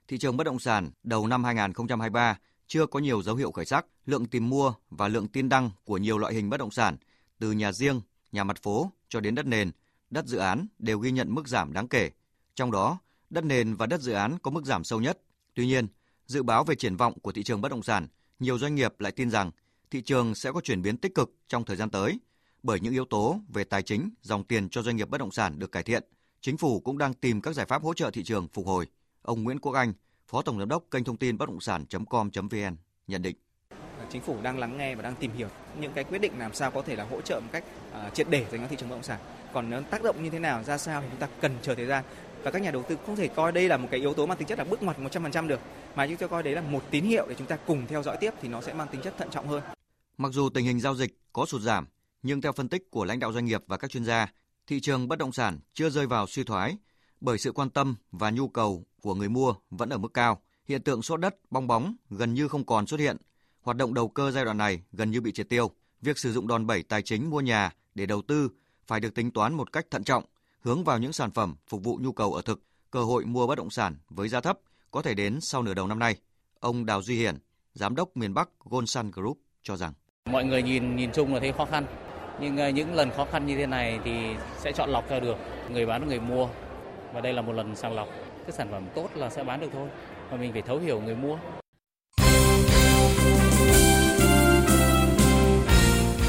Thị trường bất động sản đầu năm 2023 chưa có nhiều dấu hiệu khởi sắc, lượng tìm mua và lượng tin đăng của nhiều loại hình bất động sản từ nhà riêng, nhà mặt phố cho đến đất nền, đất dự án đều ghi nhận mức giảm đáng kể. Trong đó, đất nền và đất dự án có mức giảm sâu nhất. Tuy nhiên, dự báo về triển vọng của thị trường bất động sản, nhiều doanh nghiệp lại tin rằng thị trường sẽ có chuyển biến tích cực trong thời gian tới bởi những yếu tố về tài chính, dòng tiền cho doanh nghiệp bất động sản được cải thiện. Chính phủ cũng đang tìm các giải pháp hỗ trợ thị trường phục hồi. Ông Nguyễn Quốc Anh, Phó Tổng Giám đốc kênh thông tin bất động sản.com.vn nhận định chính phủ đang lắng nghe và đang tìm hiểu những cái quyết định làm sao có thể là hỗ trợ một cách uh, triệt để dành cho thị trường bất động sản. Còn nó tác động như thế nào ra sao thì chúng ta cần chờ thời gian và các nhà đầu tư không thể coi đây là một cái yếu tố mang tính chất là bước ngoặt 100% được mà chúng ta coi đấy là một tín hiệu để chúng ta cùng theo dõi tiếp thì nó sẽ mang tính chất thận trọng hơn. Mặc dù tình hình giao dịch có sụt giảm, nhưng theo phân tích của lãnh đạo doanh nghiệp và các chuyên gia, thị trường bất động sản chưa rơi vào suy thoái bởi sự quan tâm và nhu cầu của người mua vẫn ở mức cao. Hiện tượng sốt đất, bong bóng gần như không còn xuất hiện. Hoạt động đầu cơ giai đoạn này gần như bị triệt tiêu. Việc sử dụng đòn bẩy tài chính mua nhà để đầu tư phải được tính toán một cách thận trọng, hướng vào những sản phẩm phục vụ nhu cầu ở thực. Cơ hội mua bất động sản với giá thấp có thể đến sau nửa đầu năm nay. Ông Đào Duy Hiển, giám đốc miền Bắc Goldsun Group cho rằng mọi người nhìn nhìn chung là thấy khó khăn nhưng ờ, những lần khó khăn như thế này thì sẽ chọn lọc ra được người bán và người mua và đây là một lần sàng lọc cái sản phẩm tốt là sẽ bán được thôi và mình phải thấu hiểu người mua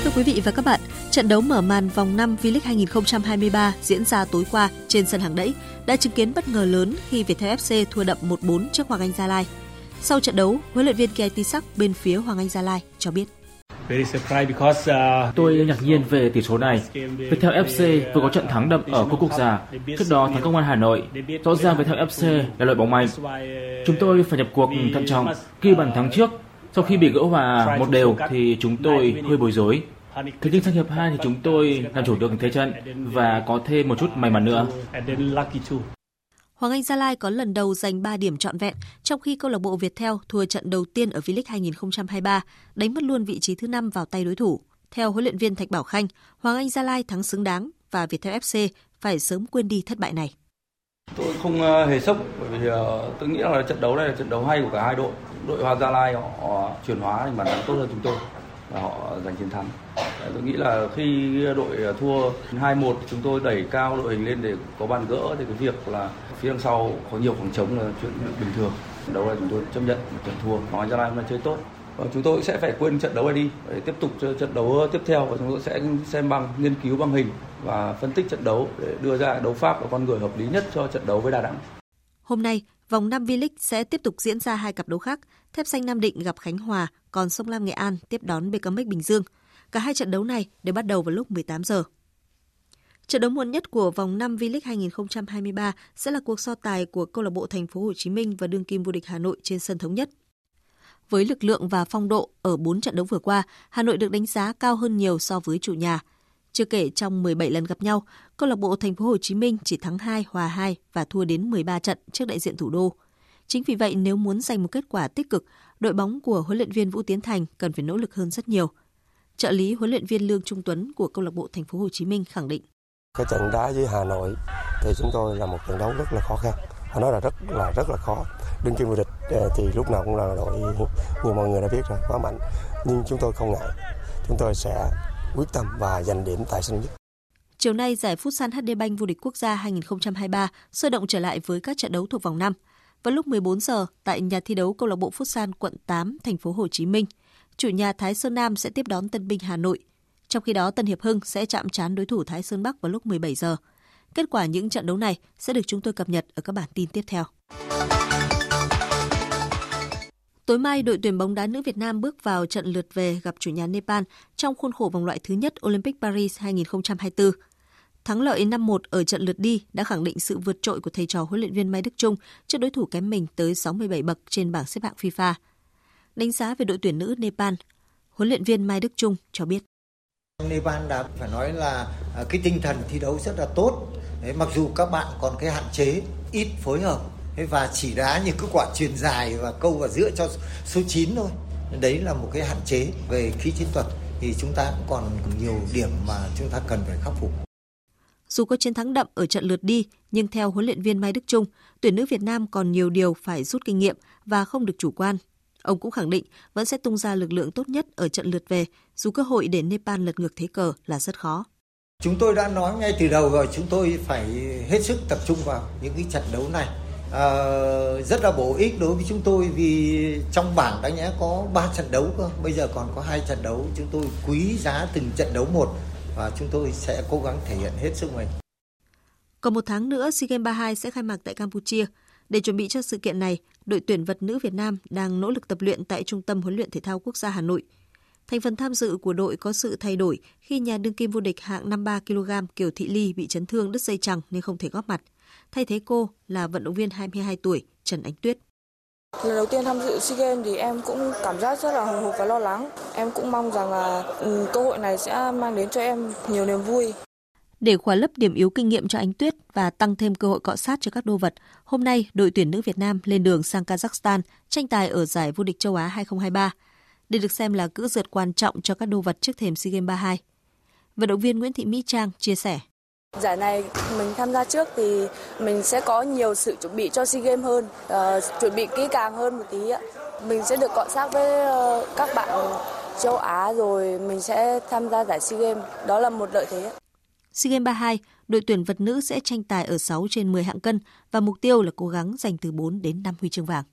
Thưa quý vị và các bạn, trận đấu mở màn vòng 5 V-League 2023 diễn ra tối qua trên sân hàng đẫy đã chứng kiến bất ngờ lớn khi Viettel FC thua đậm 1-4 trước Hoàng Anh Gia Lai. Sau trận đấu, huấn luyện viên Kiai Sắc bên phía Hoàng Anh Gia Lai cho biết. Tôi ngạc nhiên về tỷ số này. Viettel FC vừa có trận thắng đậm ở cúp quốc gia, trước đó thắng công an Hà Nội. Rõ ràng Viettel FC là đội bóng mạnh. Chúng tôi phải nhập cuộc thận trọng. Khi bàn thắng trước, sau khi bị gỡ hòa một đều thì chúng tôi hơi bối rối. Thế nhưng sang hiệp 2 thì chúng tôi làm chủ được thế trận và có thêm một chút may mắn nữa. Hoàng Anh Gia Lai có lần đầu giành 3 điểm trọn vẹn, trong khi câu lạc bộ Viettel thua trận đầu tiên ở V-League 2023, đánh mất luôn vị trí thứ 5 vào tay đối thủ. Theo huấn luyện viên Thạch Bảo Khanh, Hoàng Anh Gia Lai thắng xứng đáng và Viettel FC phải sớm quên đi thất bại này. Tôi không ờ, hề sốc bởi vì ờ, tôi nghĩ là trận đấu này là trận đấu hay của cả hai đội. Đội Hoàng Gia Lai họ, họ chuyển hóa thành bàn thắng tốt hơn chúng tôi và họ giành chiến thắng. Tôi nghĩ là khi đội ờ, thua 2-1 chúng tôi đẩy cao đội hình lên để có bàn gỡ thì cái việc là phía đằng sau có nhiều khoảng trống là chuyện bình thường. Đấu là chúng tôi chấp nhận một trận thua. Nói ra lai hôm chơi tốt. Và chúng tôi sẽ phải quên trận đấu này đi để tiếp tục cho trận đấu tiếp theo và chúng tôi sẽ xem bằng nghiên cứu bằng hình và phân tích trận đấu để đưa ra đấu pháp và con người hợp lý nhất cho trận đấu với Đà Nẵng. Hôm nay, vòng 5 V-League sẽ tiếp tục diễn ra hai cặp đấu khác. Thép xanh Nam Định gặp Khánh Hòa, còn Sông Lam Nghệ An tiếp đón BKMX Bình Dương. Cả hai trận đấu này đều bắt đầu vào lúc 18 giờ. Trận đấu muộn nhất của vòng 5 V-League 2023 sẽ là cuộc so tài của câu lạc bộ Thành phố Hồ Chí Minh và đương kim vô địch Hà Nội trên sân thống nhất. Với lực lượng và phong độ ở 4 trận đấu vừa qua, Hà Nội được đánh giá cao hơn nhiều so với chủ nhà. Chưa kể trong 17 lần gặp nhau, câu lạc bộ Thành phố Hồ Chí Minh chỉ thắng 2, hòa 2 và thua đến 13 trận trước đại diện thủ đô. Chính vì vậy nếu muốn giành một kết quả tích cực, đội bóng của huấn luyện viên Vũ Tiến Thành cần phải nỗ lực hơn rất nhiều – trợ lý huấn luyện viên Lương Trung Tuấn của câu lạc bộ Thành phố Hồ Chí Minh khẳng định. Cái trận đá với Hà Nội thì chúng tôi là một trận đấu rất là khó khăn. Họ nói là rất là rất là khó. Đương kim vô địch ờ, thì lúc nào cũng là đội như mọi người đã biết rồi quá mạnh. Nhưng chúng tôi không ngại. Chúng tôi sẽ quyết tâm và giành điểm tại sân nhất. Chiều nay, giải Futsal HD Bank vô địch quốc gia 2023 sôi động trở lại với các trận đấu thuộc vòng 5. Vào lúc 14 giờ tại nhà thi đấu câu lạc bộ Futsal quận 8, thành phố Hồ Chí Minh, chủ nhà Thái Sơn Nam sẽ tiếp đón Tân Binh Hà Nội. Trong khi đó, Tân Hiệp Hưng sẽ chạm trán đối thủ Thái Sơn Bắc vào lúc 17 giờ. Kết quả những trận đấu này sẽ được chúng tôi cập nhật ở các bản tin tiếp theo. Tối mai, đội tuyển bóng đá nữ Việt Nam bước vào trận lượt về gặp chủ nhà Nepal trong khuôn khổ vòng loại thứ nhất Olympic Paris 2024. Thắng lợi 5-1 ở trận lượt đi đã khẳng định sự vượt trội của thầy trò huấn luyện viên Mai Đức Trung trước đối thủ kém mình tới 67 bậc trên bảng xếp hạng FIFA. Đánh giá về đội tuyển nữ Nepal, huấn luyện viên Mai Đức Trung cho biết. Nepal đã phải nói là à, cái tinh thần thi đấu rất là tốt. Đấy, mặc dù các bạn còn cái hạn chế ít phối hợp và chỉ đá những cái quả truyền dài và câu vào giữa cho số 9 thôi. Đấy là một cái hạn chế về khí chiến thuật thì chúng ta cũng còn nhiều điểm mà chúng ta cần phải khắc phục. Dù có chiến thắng đậm ở trận lượt đi, nhưng theo huấn luyện viên Mai Đức Trung, tuyển nữ Việt Nam còn nhiều điều phải rút kinh nghiệm và không được chủ quan. Ông cũng khẳng định vẫn sẽ tung ra lực lượng tốt nhất ở trận lượt về, dù cơ hội để Nepal lật ngược thế cờ là rất khó. Chúng tôi đã nói ngay từ đầu rồi, chúng tôi phải hết sức tập trung vào những cái trận đấu này. À, rất là bổ ích đối với chúng tôi vì trong bảng đáng nhẽ có 3 trận đấu cơ, bây giờ còn có hai trận đấu, chúng tôi quý giá từng trận đấu một và chúng tôi sẽ cố gắng thể hiện hết sức mình. Còn một tháng nữa, SEA Games 32 sẽ khai mạc tại Campuchia. Để chuẩn bị cho sự kiện này, đội tuyển vật nữ Việt Nam đang nỗ lực tập luyện tại Trung tâm huấn luyện thể thao quốc gia Hà Nội. Thành phần tham dự của đội có sự thay đổi khi nhà đương kim vô địch hạng 53 kg Kiều Thị Ly bị chấn thương đứt dây chằng nên không thể góp mặt. Thay thế cô là vận động viên 22 tuổi Trần Ánh Tuyết. Lần đầu tiên tham dự SEA Games thì em cũng cảm giác rất là hồi hộp và lo lắng. Em cũng mong rằng là ừ, cơ hội này sẽ mang đến cho em nhiều niềm vui. Để khóa lấp điểm yếu kinh nghiệm cho Ánh Tuyết và tăng thêm cơ hội cọ sát cho các đô vật, hôm nay đội tuyển nữ Việt Nam lên đường sang Kazakhstan tranh tài ở giải vô địch châu Á 2023. Đây được xem là cữ dượt quan trọng cho các đô vật trước thềm SEA Games 32. Vận động viên Nguyễn Thị Mỹ Trang chia sẻ. Giải này mình tham gia trước thì mình sẽ có nhiều sự chuẩn bị cho SEA Games hơn, uh, chuẩn bị kỹ càng hơn một tí ạ. Mình sẽ được cọ sát với uh, các bạn châu Á rồi mình sẽ tham gia giải SEA Games. Đó là một lợi thế. SEA Games 32, đội tuyển vật nữ sẽ tranh tài ở 6 trên 10 hạng cân và mục tiêu là cố gắng giành từ 4 đến 5 huy chương vàng.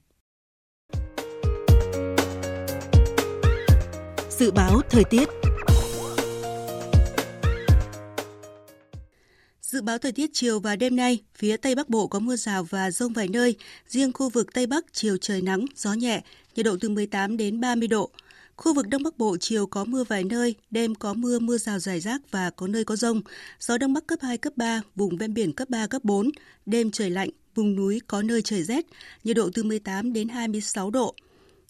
Dự báo thời tiết Dự báo thời tiết chiều và đêm nay, phía Tây Bắc Bộ có mưa rào và rông vài nơi, riêng khu vực Tây Bắc chiều trời nắng, gió nhẹ, nhiệt độ từ 18 đến 30 độ. Khu vực Đông Bắc Bộ chiều có mưa vài nơi, đêm có mưa, mưa rào rải rác và có nơi có rông. Gió Đông Bắc cấp 2, cấp 3, vùng ven biển cấp 3, cấp 4. Đêm trời lạnh, vùng núi có nơi trời rét, nhiệt độ từ 18 đến 26 độ.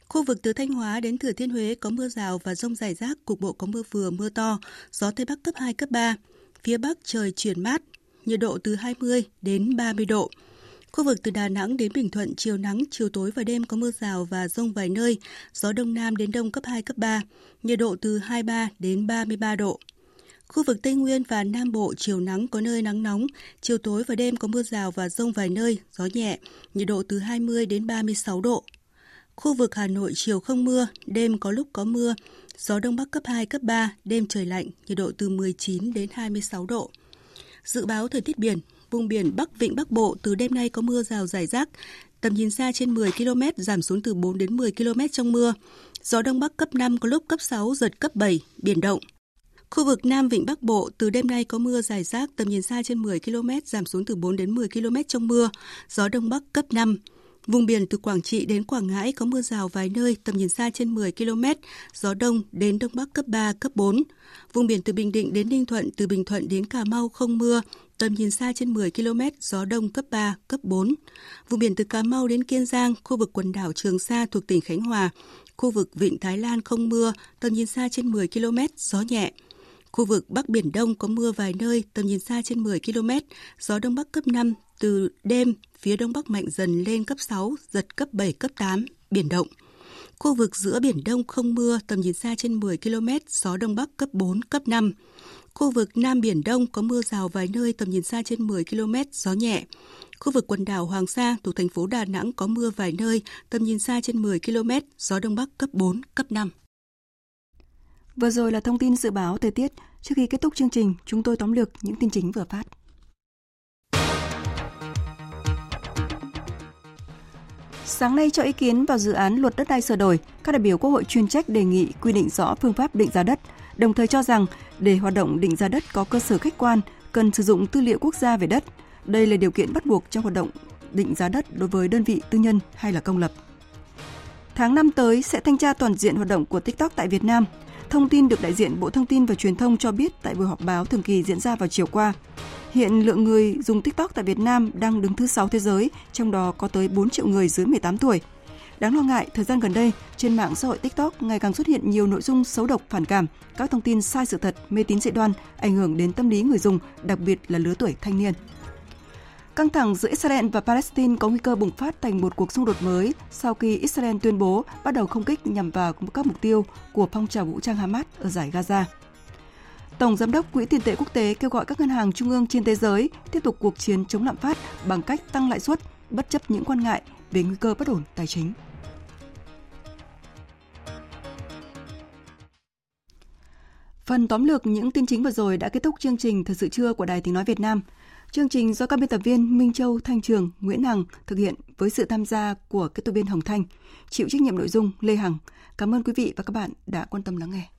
Khu vực từ Thanh Hóa đến Thừa Thiên Huế có mưa rào và rông rải rác, cục bộ có mưa vừa, mưa to, gió Tây Bắc cấp 2, cấp 3. Phía Bắc trời chuyển mát, nhiệt độ từ 20 đến 30 độ. Khu vực từ Đà Nẵng đến Bình Thuận chiều nắng, chiều tối và đêm có mưa rào và rông vài nơi, gió đông nam đến đông cấp 2, cấp 3, nhiệt độ từ 23 đến 33 độ. Khu vực Tây Nguyên và Nam Bộ chiều nắng có nơi nắng nóng, chiều tối và đêm có mưa rào và rông vài nơi, gió nhẹ, nhiệt độ từ 20 đến 36 độ. Khu vực Hà Nội chiều không mưa, đêm có lúc có mưa, gió đông bắc cấp 2, cấp 3, đêm trời lạnh, nhiệt độ từ 19 đến 26 độ. Dự báo thời tiết biển, vùng biển Bắc Vịnh Bắc Bộ từ đêm nay có mưa rào rải rác, tầm nhìn xa trên 10 km giảm xuống từ 4 đến 10 km trong mưa. Gió đông bắc cấp 5 có lúc cấp 6 giật cấp 7, biển động. Khu vực Nam Vịnh Bắc Bộ từ đêm nay có mưa rải rác, tầm nhìn xa trên 10 km giảm xuống từ 4 đến 10 km trong mưa. Gió đông bắc cấp 5. Vùng biển từ Quảng Trị đến Quảng Ngãi có mưa rào vài nơi, tầm nhìn xa trên 10 km, gió đông đến đông bắc cấp 3, cấp 4. Vùng biển từ Bình Định đến Ninh Thuận, từ Bình Thuận đến Cà Mau không mưa, tầm nhìn xa trên 10 km, gió đông cấp 3, cấp 4. Vùng biển từ Cà Mau đến Kiên Giang, khu vực quần đảo Trường Sa thuộc tỉnh Khánh Hòa, khu vực Vịnh Thái Lan không mưa, tầm nhìn xa trên 10 km, gió nhẹ. Khu vực Bắc Biển Đông có mưa vài nơi, tầm nhìn xa trên 10 km, gió Đông Bắc cấp 5, từ đêm phía Đông Bắc mạnh dần lên cấp 6, giật cấp 7, cấp 8, biển động. Khu vực giữa Biển Đông không mưa, tầm nhìn xa trên 10 km, gió Đông Bắc cấp 4, cấp 5. Khu vực Nam Biển Đông có mưa rào vài nơi tầm nhìn xa trên 10 km, gió nhẹ. Khu vực quần đảo Hoàng Sa thuộc thành phố Đà Nẵng có mưa vài nơi, tầm nhìn xa trên 10 km, gió Đông Bắc cấp 4, cấp 5. Vừa rồi là thông tin dự báo thời tiết. Trước khi kết thúc chương trình, chúng tôi tóm lược những tin chính vừa phát. Sáng nay cho ý kiến vào dự án luật đất đai sửa đổi, các đại biểu Quốc hội chuyên trách đề nghị quy định rõ phương pháp định giá đất, đồng thời cho rằng để hoạt động định giá đất có cơ sở khách quan, cần sử dụng tư liệu quốc gia về đất. Đây là điều kiện bắt buộc trong hoạt động định giá đất đối với đơn vị tư nhân hay là công lập. Tháng 5 tới sẽ thanh tra toàn diện hoạt động của TikTok tại Việt Nam. Thông tin được đại diện Bộ Thông tin và Truyền thông cho biết tại buổi họp báo thường kỳ diễn ra vào chiều qua. Hiện lượng người dùng TikTok tại Việt Nam đang đứng thứ 6 thế giới, trong đó có tới 4 triệu người dưới 18 tuổi. Đáng lo ngại, thời gian gần đây, trên mạng xã hội TikTok ngày càng xuất hiện nhiều nội dung xấu độc phản cảm, các thông tin sai sự thật, mê tín dị đoan, ảnh hưởng đến tâm lý người dùng, đặc biệt là lứa tuổi thanh niên. Căng thẳng giữa Israel và Palestine có nguy cơ bùng phát thành một cuộc xung đột mới sau khi Israel tuyên bố bắt đầu không kích nhằm vào các mục tiêu của phong trào vũ trang Hamas ở giải Gaza. Tổng Giám đốc Quỹ tiền tệ quốc tế kêu gọi các ngân hàng trung ương trên thế giới tiếp tục cuộc chiến chống lạm phát bằng cách tăng lãi suất bất chấp những quan ngại về nguy cơ bất ổn tài chính. Phần tóm lược những tin chính vừa rồi đã kết thúc chương trình Thời sự trưa của Đài Tiếng Nói Việt Nam. Chương trình do các biên tập viên Minh Châu, Thanh Trường, Nguyễn Hằng thực hiện với sự tham gia của kết tập viên Hồng Thanh, chịu trách nhiệm nội dung Lê Hằng. Cảm ơn quý vị và các bạn đã quan tâm lắng nghe.